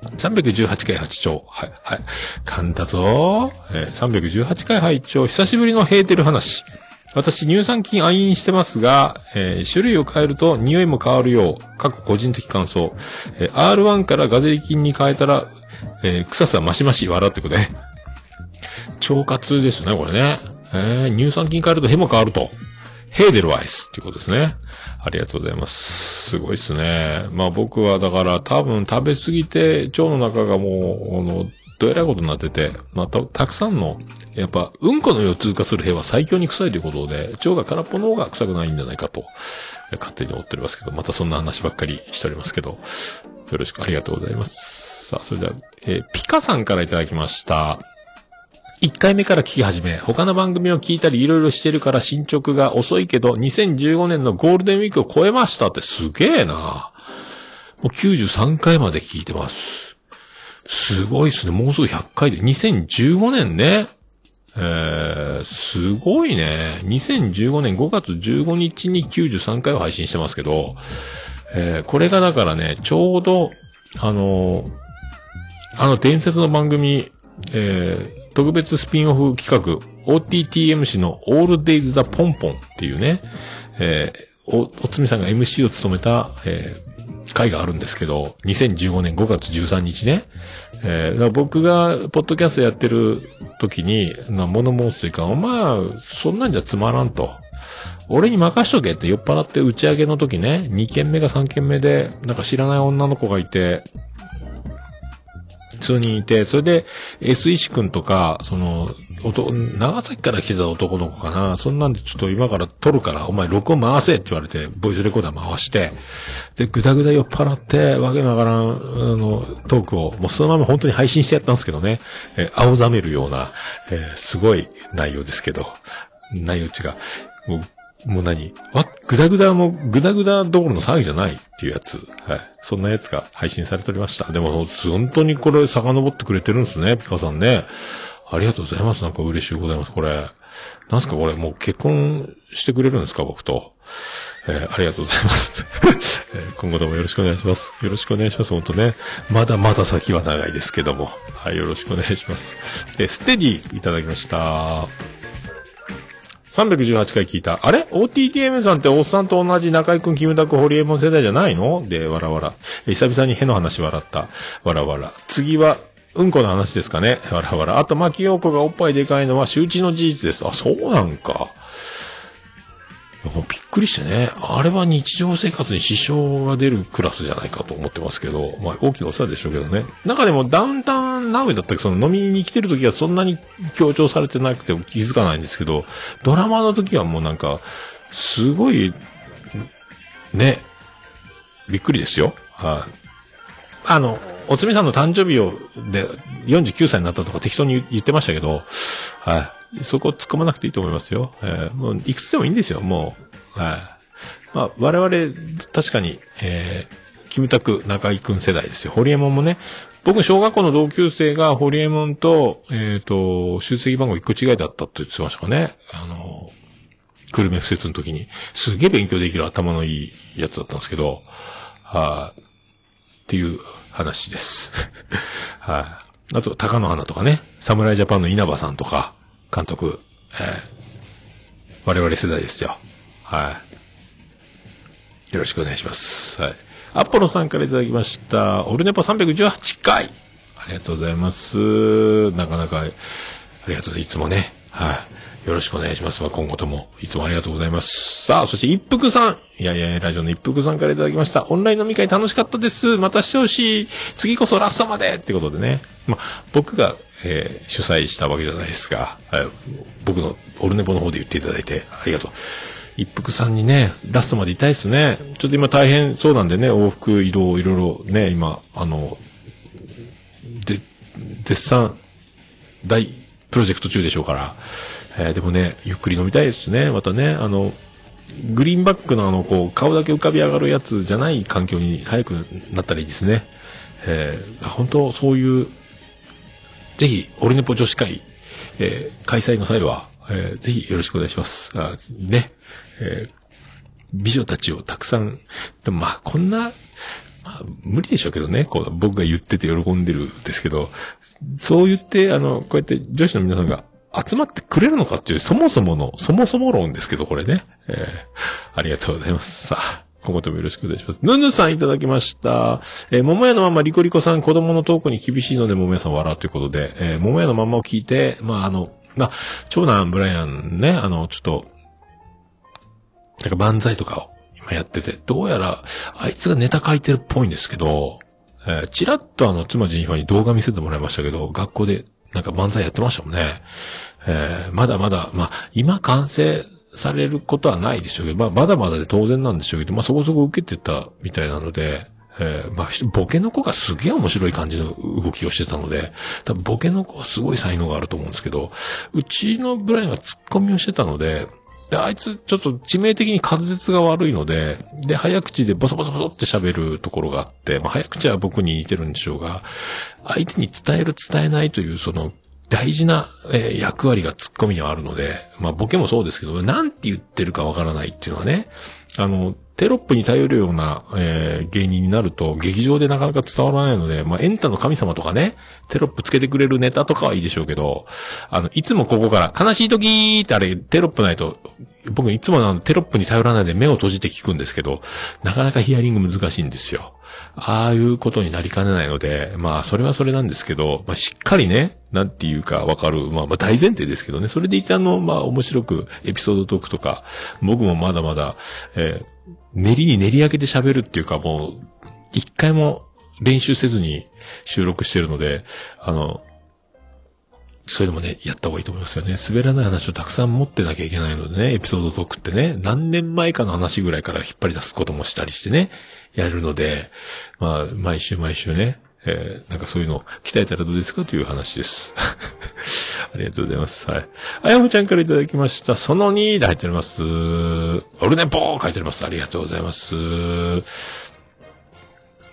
318回8丁。はい、はい。噛んだぞ。えー、318回8丁。久しぶりのヘーテル話。私、乳酸菌愛飲してますが、えー種類を変えると匂いも変わるよう、過去個人的感想。えー R1 からガゼリ菌に変えたら、えー臭さマシマシ笑ってくれ。腸活ですね、これね。えー乳酸菌変えるとヘも変わると。ヘーデルワイスっていうことですね。ありがとうございます。すごいですね。まあ僕はだから多分食べ過ぎて腸の中がもう、あの、どえらいことになってて、まあた、たくさんの、やっぱ、うんこの世を通過する兵は最強に臭いということで、腸が空っぽの方が臭くないんじゃないかと、勝手に思っておりますけど、またそんな話ばっかりしておりますけど、よろしくありがとうございます。さあ、それでは、えーピカさんからいただきました。1回目から聞き始め、他の番組を聞いたりいろいろしてるから進捗が遅いけど、2015年のゴールデンウィークを超えましたってすげえな。もう93回まで聞いてます。すごいっすね。もうすぐ100回で。2015年ね。えー、すごいね。2015年5月15日に93回を配信してますけど、えー、これがだからね、ちょうど、あのーあの伝説の番組、えー、特別スピンオフ企画、OTTMC の All Days the ポンポンっていうね、えー、お、おつみさんが MC を務めた、えー、回があるんですけど、2015年5月13日ね、えー、僕が、ポッドキャストやってる時に、な物申すというか、お前、そんなんじゃつまらんと。俺に任しとけって酔っ払って打ち上げの時ね、2件目か3件目で、なんか知らない女の子がいて、数人いて、それで、S 石くんとか、その、長崎から来てた男の子かな。そんなんでちょっと今から撮るから、お前録音回せって言われて、ボイスレコーダー回して、で、ぐだぐだ酔っ払って、わけながらん、あの、トークを、もうそのまま本当に配信してやったんですけどね、えー青ざめるような、えーすごい内容ですけど、内容違う。もうもう何？わ、ぐだぐだも、ぐだぐだどころの騒ぎじゃないっていうやつ。はい。そんなやつが配信されておりました。でも、本当にこれ遡ってくれてるんですね、ピカさんね。ありがとうございます。なんか嬉しいございます。これ。なんすか？これ、もう結婚してくれるんですか？僕と。えーありがとうございます。え今後ともよろしくお願いします。よろしくお願いします。本当ね。まだまだ先は長いですけども。はい、よろしくお願いします。えーステディいただきました。318回聞いた。あれ ?OTTM さんっておっさんと同じ中井くん、キムタク、ホリエモン世代じゃないの？で、わらわら。久々にへの話笑った。わらわら。次は、うんこの話ですかねわらわら。あと、牧陽子がおっぱいでかいのは周知の事実です。あ、そうなんか。もうびっくりしてね。あれは日常生活に支障が出るクラスじゃないかと思ってますけど、まあ大きなお世話でしょうけどね。中でもダウンタウンナウだったっけその飲みに来てる時はそんなに強調されてなくて気づかないんですけど、ドラマの時はもうなんか、すごい、ね、びっくりですよ。はい。あの、おつみさんの誕生日を、で、49歳になったとか適当に言ってましたけど、はい。そこ突っ込まなくていいと思いますよ。えーもう、いくつでもいいんですよ、もう。はい。まあ、我々、確かに、えー、キムタク、中井くん世代ですよ。ホリエモンもね、僕、小学校の同級生が、ホリエモンと、えっ、と、出席番号一個違いだったって言ってましたかね。あの、久留米不設の時に、すげえ勉強できる頭のいいやつだったんですけど、はい、っていう話です。はい、あと、高野花とかね、侍ジャパンの稲葉さんとか、監督、えー我々世代ですよ。はい。よろしくお願いします。はい。アポロさんからいただきました。オルネポ318回。ありがとうございます。なかなか、ありがとうございます。いつもね。はい。よろしくお願いします。まあ今後とも、いつもありがとうございます。さあ、そして一服さん。いやいや、ラジオの一服さんからいただきました。オンライン飲み会楽しかったです。またしてほしい。次こそラストまでってことでね。まあ、僕が、えー主催したわけじゃないですが、はい僕のオルネポの方で言っていただいて、ありがとう。一服さんにね、ラストまでいたいですね。ちょっと今大変そうなんでね、往復移動いろいろね、今、あの、ぜ、絶賛、大プロジェクト中でしょうから。えーでもね、ゆっくり飲みたいですね。またね、あの、グリーンバックのあの、こう、顔だけ浮かび上がるやつじゃない環境に早くなったらいいですね。えー本当そういう、ぜひ、オルネポ女子会、えー開催の際は、えーぜひよろしくお願いします。あね、えー美女たちをたくさん、でもまあ、こんな、まあ、無理でしょうけどね、こう、僕が言ってて喜んでるんですけど、そう言って、あの、こうやって女子の皆さんが集まってくれるのかっていう、そもそもの、そもそも論ですけど、これね。えーありがとうございます。さあ、今後ともよろしくお願いします。ぬぬさんいただきました。えー、桃屋のままリコリコさん子供のトークに厳しいので桃屋さん笑うということで、えー、桃屋のままを聞いて、まあ、あの、まあ、長男ブライアンね、あの、ちょっと、なんか漫才とかを今やってて、どうやら、あいつがネタ書いてるっぽいんですけど、えー、ちらっとあの、妻ジェニファに動画見せてもらいましたけど、学校でなんか漫才やってましたもんね。えーまだまだ、まあ、今完成されることはないでしょうけど、まあ、まだまだで当然なんでしょうけど、まあ、そこそこ受けてたみたいなので、えーまあ、ボケの子がすげえ面白い感じの動きをしてたので、多分ボケの子はすごい才能があると思うんですけど、うちのブラインがツッコミをしてたので、で、あいつ、ちょっと致命的に滑舌が悪いので、で、早口でボソボソボソって喋るところがあって、まあ、早口は僕に似てるんでしょうが、相手に伝える伝えないという、その、大事な、えー役割がツッコミにはあるので、まあ、ボケもそうですけど、なんて言ってるかわからないっていうのはね、あの、テロップに頼るような、えー芸人になると、劇場でなかなか伝わらないので、まあ、エンタの神様とかね、テロップつけてくれるネタとかはいいでしょうけど、あの、いつもここから、悲しい時ってあれ、テロップないと、僕いつもあのテロップに頼らないで目を閉じて聞くんですけど、なかなかヒアリング難しいんですよ。ああいうことになりかねないので、まあ、それはそれなんですけど、まあ、しっかりね、なんていうかわかる、まあ、まあ、大前提ですけどね、それでいてあの、まあ、面白くエピソードトークとか、僕もまだまだ、えー練りに練り上げて喋るっていうか、もう、一回も練習せずに収録してるので、あの、それでもね、やった方がいいと思いますよね。滑らない話をたくさん持ってなきゃいけないのでね、エピソードトークってね、何年前かの話ぐらいから引っ張り出すこともしたりしてね、やるので、まあ、毎週毎週ね、えーなんかそういうのを鍛えたらどうですかという話です。ありがとうございます。はい。あやほちゃんからいただきました。その2で入っております。オルネポー書いております。ありがとうございます。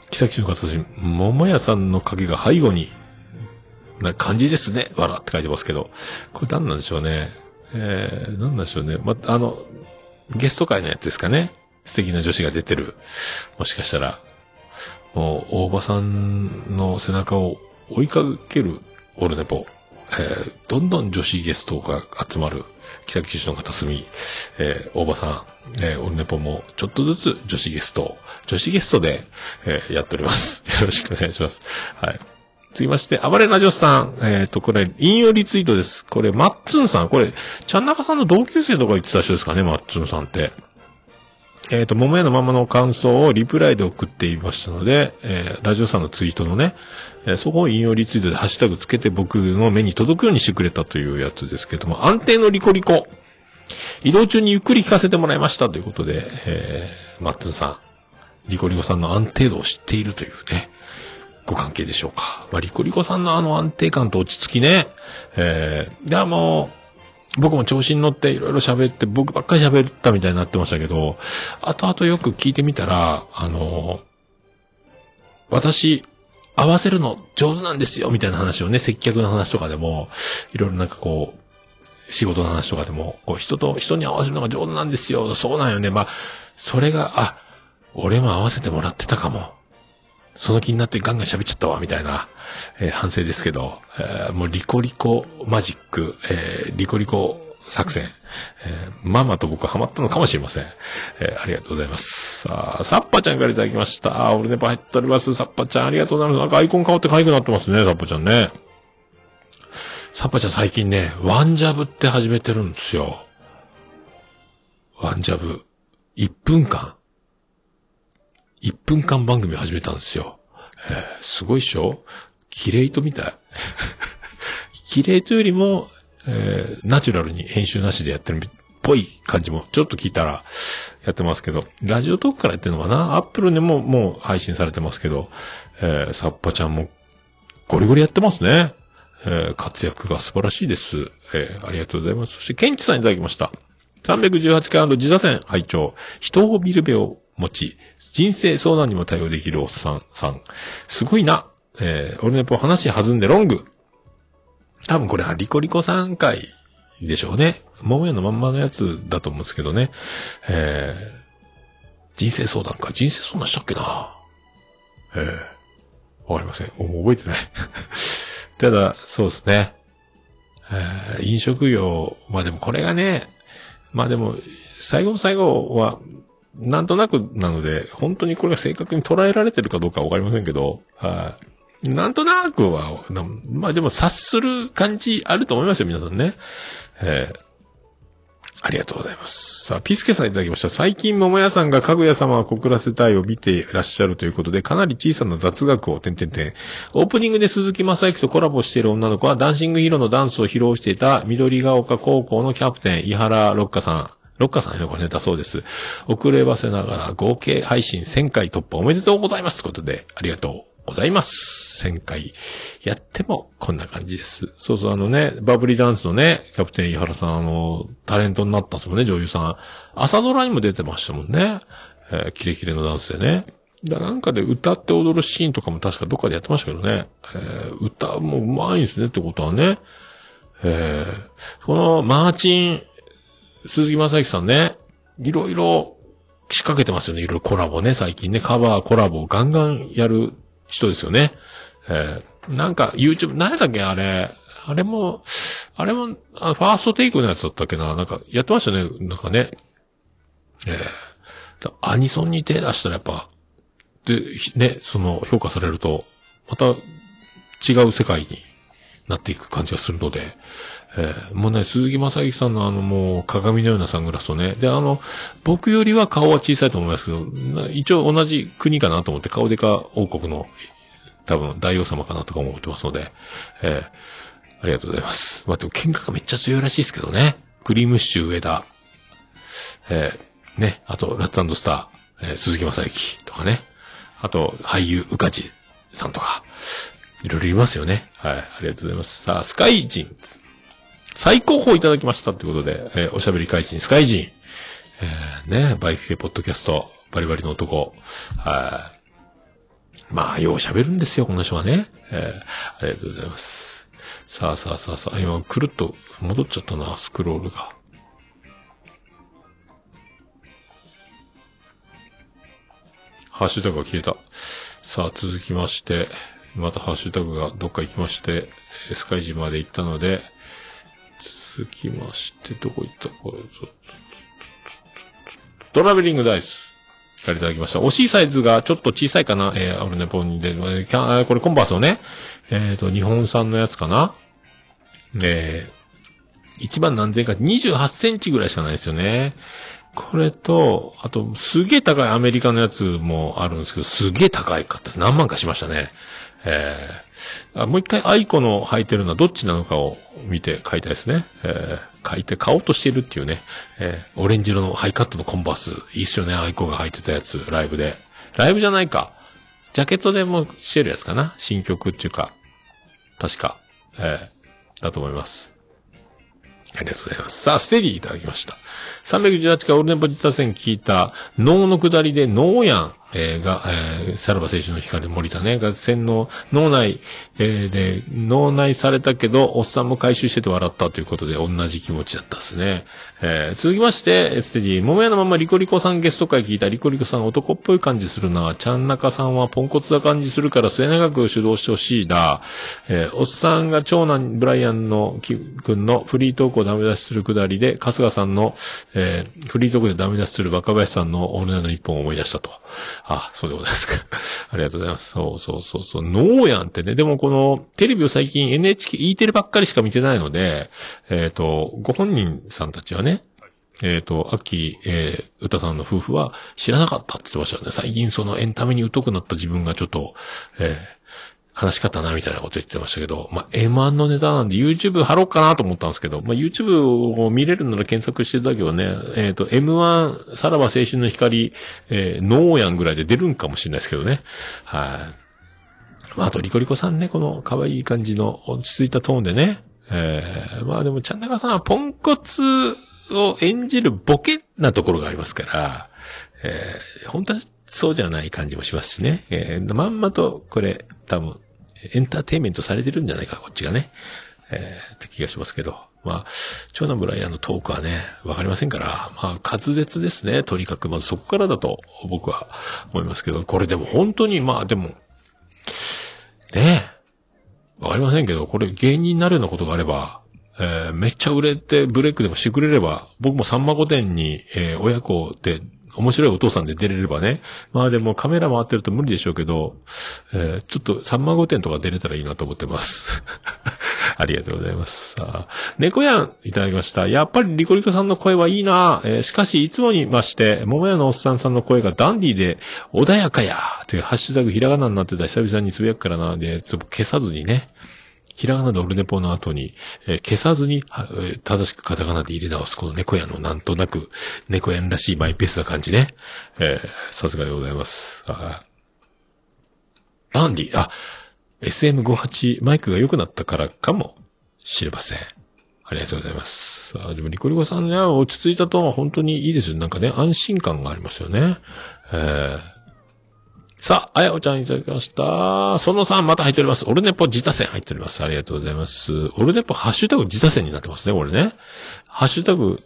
木崎の形、桃屋さんの影が背後にな感じですね。わらって書いてますけど。これ何なんでしょうね。えー、何なんでしょうね。ま、あの、ゲスト会のやつですかね。素敵な女子が出てる。もしかしたら、もう、大場さんの背中を追いかけるオルネポ。えー、どんどん女子ゲストが集まる。北九州の片隅。えー、大場さん、えー、オルネポも、ちょっとずつ女子ゲスト、女子ゲストで、えー、やっております。よろしくお願いします。はい。続きまして、暴れラジオさん。えっ、と、これ、引用リツイートです。これ、マッツンさん。これ、ちゃんなかさんの同級生とか言ってた人ですかね、マッツンさんって。えっ、と、桃屋のままの感想をリプライで送っていましたので、えーラジオさんのツイートのね、えーそこを引用リツイートでハッシュタグつけて僕の目に届くようにしてくれたというやつですけども、安定のリコリコ。移動中にゆっくり聞かせてもらいましたということで、えー、マッツンさん、リコリコさんの安定度を知っているというね、ご関係でしょうか。まあ、リコリコさんのあの安定感と落ち着きね。えー、ではもう、僕も調子に乗っていろいろ喋って、僕ばっかり喋ったみたいになってましたけど、後々よく聞いてみたら、あの、私、合わせるの上手なんですよ、みたいな話をね、接客の話とかでも、いろいろなんかこう、仕事の話とかでも、こう人と、人に合わせるのが上手なんですよ、そうなんよね。まあ、それが、あ、俺も合わせてもらってたかも。その気になってガンガン喋っちゃったわ、みたいな、えー反省ですけど、えーもうリコリコマジック、えーリコリコ作戦、えママと僕ハマったのかもしれません。えありがとうございます。さあ、サッパちゃんからいただきました。あ、俺ネパ入っております。サッパちゃんありがとうございます。なんかアイコン変わって可愛くなってますね、サッパちゃんね。サッパちゃん最近ね、ワンジャブって始めてるんですよ。ワンジャブ。1分間。1分間番組始めたんですよ。えーすごいっしょ？キレイトみたい。キレイトよりも、えーナチュラルに編集なしでやってるっぽい感じも、ちょっと聞いたらやってますけど、ラジオトークからやってるのかな？アップルでももう配信されてますけど、えー、サッパちゃんもゴリゴリやってますね。えー活躍が素晴らしいです。えーありがとうございます。そして、ケンチさんいただきました。318回の自座店拝聴人を見る目を持ち、人生相談にも対応できるおっさんさん。すごいな。えー、俺のやっぱ話弾んでロング。多分これはリコリコさん回でしょうね。桃屋のまんまのやつだと思うんですけどね。えー、人生相談か。人生相談したっけなえー、わかりません。もう覚えてない。ただ、そうですね。えー飲食業、まあでもこれがね、まあでも、最後の最後は、なんとなくなので、本当にこれが正確に捉えられてるかどうかわかりませんけど、はい。なんとなくは、まあでも察する感じあると思いますよ、皆さんね。えーありがとうございます。さあ、ピスケさんいただきました。最近、桃屋さんがかぐや様は告らせたいを見ていらっしゃるということで、かなり小さな雑学を、てんてんてん。オープニングで鈴木正幸とコラボしている女の子は、ダンシングヒーローのダンスを披露していた、緑が丘高校のキャプテン、井原六花さん。六花さんへのごネタそうです。遅ればせながら合計配信1000回突破おめでとうございます。ということで、ありがとうございます。1000回やってもこんな感じです。そうそう、あのね、バブリーダンスのね、キャプテン井原さん、あの、タレントになったんですもんね、女優さん。朝ドラにも出てましたもんね。えーキレキレのダンスでね。だなんかで歌って踊るシーンとかも確かどっかでやってましたけどね。えー歌もうまいんですねってことはね。えーこのマーチン、鈴木正幸さんね、いろいろ仕掛けてますよね。いろいろコラボね、最近ね、カバー、コラボをガンガンやる人ですよね。えーなんか YouTube、何だっけ？あれ。あれも、あれも、あファーストテイクのやつだったっけな？なんか、やってましたね。なんかね。えーアニソンに手出したらやっぱ、で、ね、その、評価されると、また、違う世界になっていく感じがするので、えーもうね、鈴木正幸さんのあのもう鏡のようなサングラスとね、で、あの、僕よりは顔は小さいと思いますけど、一応同じ国かなと思って、顔でか王国の、多分大王様かなとか思ってますので、えーありがとうございます。まあ、でも喧嘩がめっちゃ強いらしいですけどね。クリームシチュー上田、えーね、あと、ラッツスター、えー鈴木正幸とかね。あと、俳優、宇梶さんとか、いろいろいますよね。はい、ありがとうございます。さあ、スカイジン。最高峰いただきましたということで、えーおしゃべり怪人、スカイジ。えーね、バイク系ポッドキャスト、バリバリの男。はい。まあ、よう喋るんですよ、この人はね。えーありがとうございます。さあさあさあさあ、今、くるっと戻っちゃったな、スクロールが。ハッシュタグが消えた。さあ、続きまして、またハッシュタグがどっか行きまして、スカイジまで行ったので、続きまして、どこ行った？これ、ちょっとトラベリングダイス。からいただきました。惜しいサイズがちょっと小さいかなえー、オルネポンで、えーこれコンバースのね、えっ、と、日本産のやつかなえー、一番何千か、28センチぐらいしかないですよね。これと、あと、すげえ高いアメリカのやつもあるんですけど、すげえ高いかったです。何万かしましたね。えー、あもう一回アイコの履いてるのはどっちなのかを見て買いたいですね。えー、書いて買おうとしてるっていうね。えー、オレンジ色のハイカットのコンバース。いいっすよね、アイコが履いてたやつ、ライブで。ライブじゃないか。ジャケットでもしてるやつかな新曲っていうか。確か。えー、だと思います。ありがとうございます。さあ、ステディいただきました。318回オールネポジタ戦聞いた、脳の下りで脳やん、えーが、えーさらば青春の光森田ね、が洗脳、脳内、えーで、脳内されたけど、おっさんも回収してて笑ったということで、同じ気持ちだったですね。えー続きまして、ステディ、桃屋のままリコリコさんゲスト会聞いたリコリコさん男っぽい感じするな。ちゃんなかさんはポンコツな感じするから末永く主導してほしいだ。えーおっさんが長男ブライアンのき君のフリートークをダメ出しするくだりで、春日さんの、えーフリートークでダメ出しする若林さんのオールナイト日本を思い出したと。あ、そうでございますか。ありがとうございます。そうそうそうそう。ノーヤンってね、でもこのテレビを最近 NHK、E テレばっかりしか見てないので、えっ、と、ご本人さんたちはね、えっ、と、秋、えー、歌さんの夫婦は知らなかったって言ってましたよね。最近そのエンタメに疎くなった自分がちょっと、えー悲しかったな、みたいなこと言ってましたけど、まあ、M1 のネタなんで YouTube 貼ろうかなと思ったんですけど、まあ、YouTube を見れるなら検索していただけばね、えっ、と、M1、さらば青春の光、えー、ノーヤンぐらいで出るんかもしれないですけどね。はい。まあ、あと、リコリコさんね、この可愛い感じの落ち着いたトーンでね。えー、まあでも、ちゃんなかさんはポンコツを演じるボケなところがありますから、えー、本当はそうじゃない感じもしますしね。えー、まんまと、これ、多分、エンターテイメントされてるんじゃないか、こっちがね。えー、って気がしますけど。まあ、長男ブライアンのトークはね、わかりませんから、まあ、滑舌ですね。とにかく、まずそこからだと僕は思いますけど、これでも本当に、まあでも、ねえ、わかりませんけど、これ芸人になるようなことがあれば、えーめっちゃ売れてブレイクでもしてくれれば、僕もさんま御殿に、えー親子で、面白いお父さんで出れればね。まあでもカメラ回ってると無理でしょうけど、えーちょっとさんま御殿とか出れたらいいなと思ってます。ありがとうございます。さあ、猫やんいただきました。やっぱりリコリコさんの声はいいな、えーしかしいつもにまして、桃屋のおっさんさんの声がダンディーで穏やかやというハッシュタグひらがなになってた久々につぶやくからな、で、ちょっと消さずにね。ひらがなでオルネポの後に、えー消さずに、えー正しくカタカナで入れ直す、この猫屋のなんとなく、猫屋らしいマイペースな感じね。えーさすがでございます。あーダンディ、あ、SM58 マイクが良くなったからかもしれません。ありがとうございます。あ、でもリコリコさんね、落ち着いたトーンは本当にいいですよ。なんかね、安心感がありますよね。えーさあ、あやおちゃんいただきました。その3また入っております。オルネポ自他戦入っております。ありがとうございます。オルネポハッシュタグ自他戦になってますね、これね。ハッシュタグ、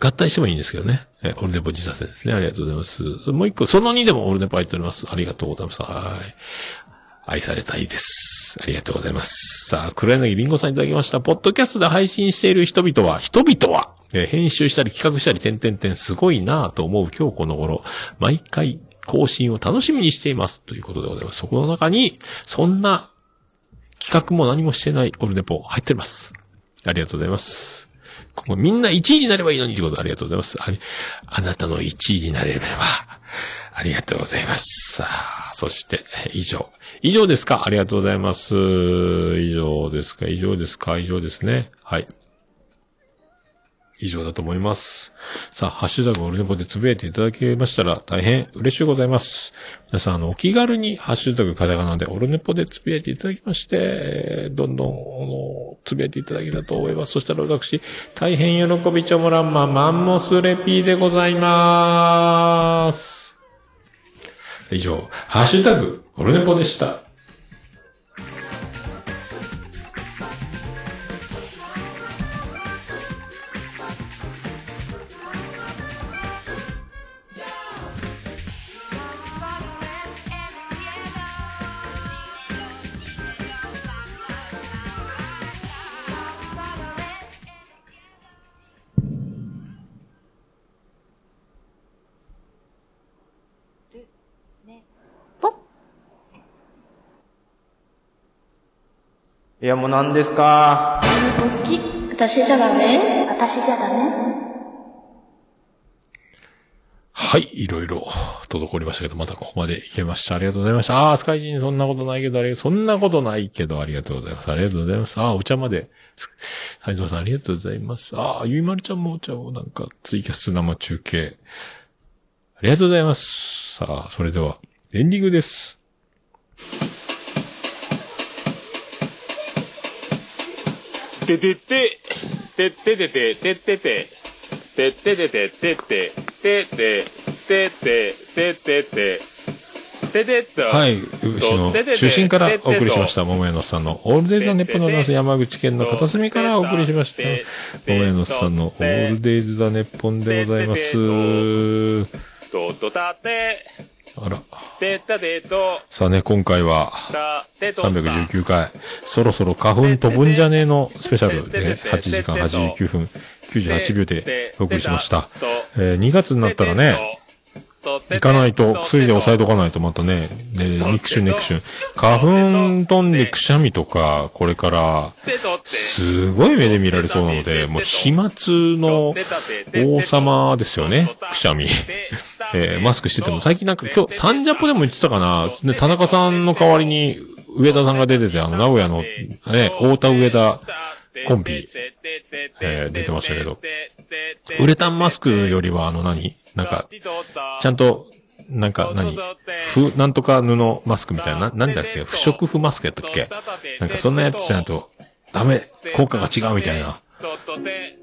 合体してもいいんですけどね。え、オルネポ自他戦ですね。ありがとうございます。もう一個、その2でもオルネポ入っております。ありがとうございます。はい。愛されたいです。ありがとうございます。さあ、黒柳りんごさんいただきました。ポッドキャストで配信している人々は、人々は、えー編集したり企画したり、点々点すごいなぁと思う今日この頃、毎回更新を楽しみにしています。ということでございます。そこの中に、そんな企画も何もしてないオルネポ入っております。ありがとうございます。ここみんな1位になればいいのにということでありがとうございます。ああなたの1位になれれば、ありがとうございます。さあ、そして、以上。以上ですか？ありがとうございます。以上ですか？以上ですか？以上ですね。はい。以上だと思います。さあ、ハッシュタグオルネポでつぶやいていただけましたら大変嬉しいございます。皆さん、あの、お気軽にハッシュタグカタカナでオルネポでつぶやいていただきまして、どんどん、あの、つぶやいていただけたと思います。そしたら私、大変喜びちょもらんま、マンモスレピーでございまーす。以上、ハッシュタグオルネポでした。いや、もう何ですか？お好き私じゃダメ？私じゃダメ？はい、いろいろ滞りましたけど、またここまでいけました。ありがとうございました。ああー、スカイジンそんなことないけど、あれ、そんなことないけど、ありがとうございます。ありがとうございます。ああ、お茶まで。斉藤さん、ありがとうございます。ああ、ゆいまるちゃんもお茶をなんか、ツイキャス生中継。ありがとうございます。さあ、それでは、エンディングです。ててて、てててて、ててて、てててて、てて、てて、てて、ててて、ててと。はい、牛の中心からお送りしました、桃屋のさんのオールデイズ・ザ・ネッポンでございます。山口県の片隅からお送りしました。桃屋のさんのオールデイズ・ザ・ネッポンでございます。あら。てたてと、さあね、今回はたてとた。319回、そろそろ花粉飛ぶんじゃねえのスペシャルで8時間89分98秒でお送りしました。えー2月になったらね、行かないと、薬で抑えとかないとまたね、ね、ミクシュンネクシュン。花粉飛んでくしゃみとか、これから、すごい目で見られそうなので、もう飛沫の王様ですよね、くしゃみ。えーマスクしてても、最近なんか今日、サンジャポでも言ってたかな、ね、田中さんの代わりに、上田さんが出てて、あの、名古屋の、ね、太田上田コンビ、えー出てましたけど、ウレタンマスクよりは、あの何、なんか、ちゃんと、なんか何、ふ、なんとか布マスクみたいな、なんだっけ不織布マスクやったっけ？なんかそんなやつじゃないと、ダメ、効果が違うみたいな、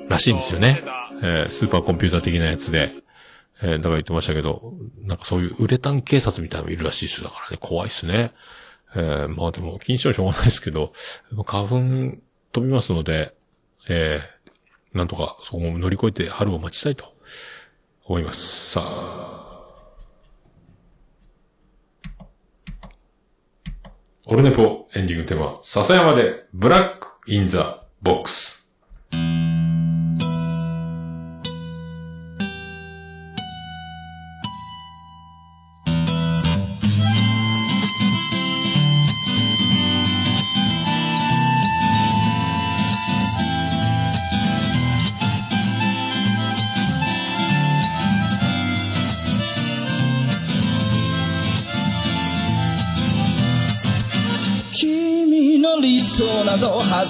らしいんですよね。えースーパーコンピューター的なやつで。えーだから言ってましたけど、なんかそういうウレタン警察みたいなのいるらしいです。だからね、怖いっすね。えーまあでも、禁止はしょうがないですけど、花粉飛びますので、えーなんとかそこも乗り越えて春を待ちたいと思います。さあ。オルネポエンディングテーマ、笹山でブラックインザボックス。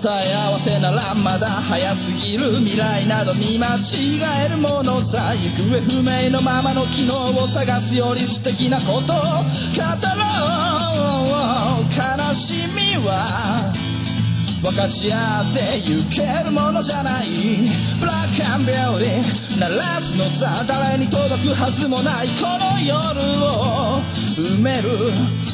答え合わせならまだ早すぎる未来など見間違えるものさ行方不明のままの機能を探すより素敵なことを語ろう。悲しみは分かち合ってゆけるものじゃない。ブラックアンビューティー鳴らすのさ誰に届くはずもないこの夜を埋める。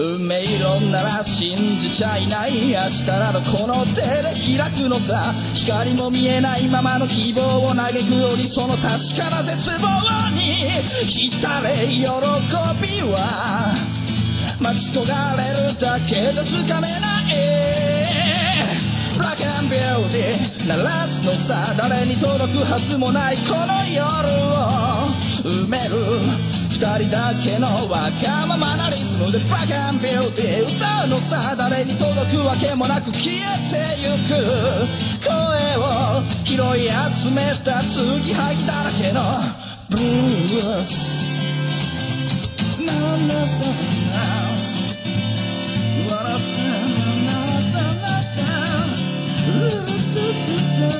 運命論なら信じちゃいない明日などこの手で開くのさ。光も見えないままの希望を嘆くよりその確かな絶望に。浸れ喜びは待ち焦がれるだけじゃつかめな。いブラックアンビューティー鳴らすのさ。誰に届くはずもないこの夜を埋める。二人だけのわがままなリズムでブラックアンビューティー歌うのさ誰に届くわけもなく消えてゆく声を拾い集めた継ぎはぎだらけの blues No, no, no, no. What a fun, no, no, no, no. Ooh, do, do, do,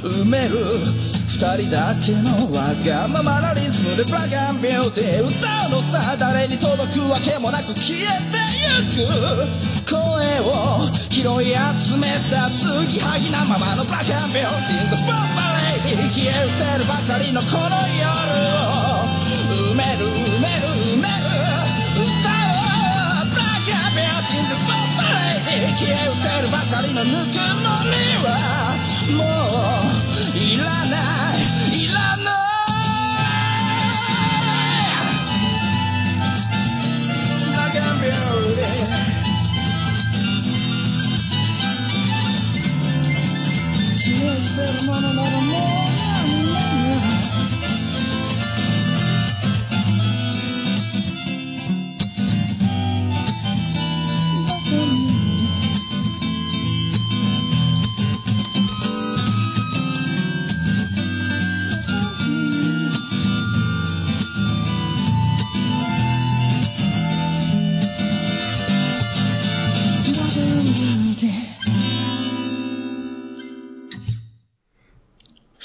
埋める二人だけのわがままなリズムでブラックアンビューティー歌うのさ誰に届くわけもなく消えてゆく声を拾い集めた継ぎはぎなままのブラックアンビューティー The f o r Lady 消え失せるばかりのこの夜を埋める埋める埋める歌おうブラックアンビューティー The f o r Lady 消え失せるばかりのぬくもりはえ失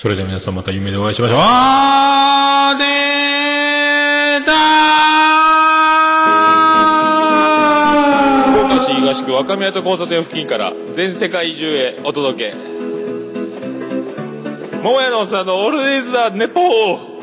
それでは皆さんまた夢でお会いしましょう。あーでー。福岡市東区若宮と交差点付近から全世界中へお届け。桃屋のおっさんのオールディーズ・ザ・ネポー。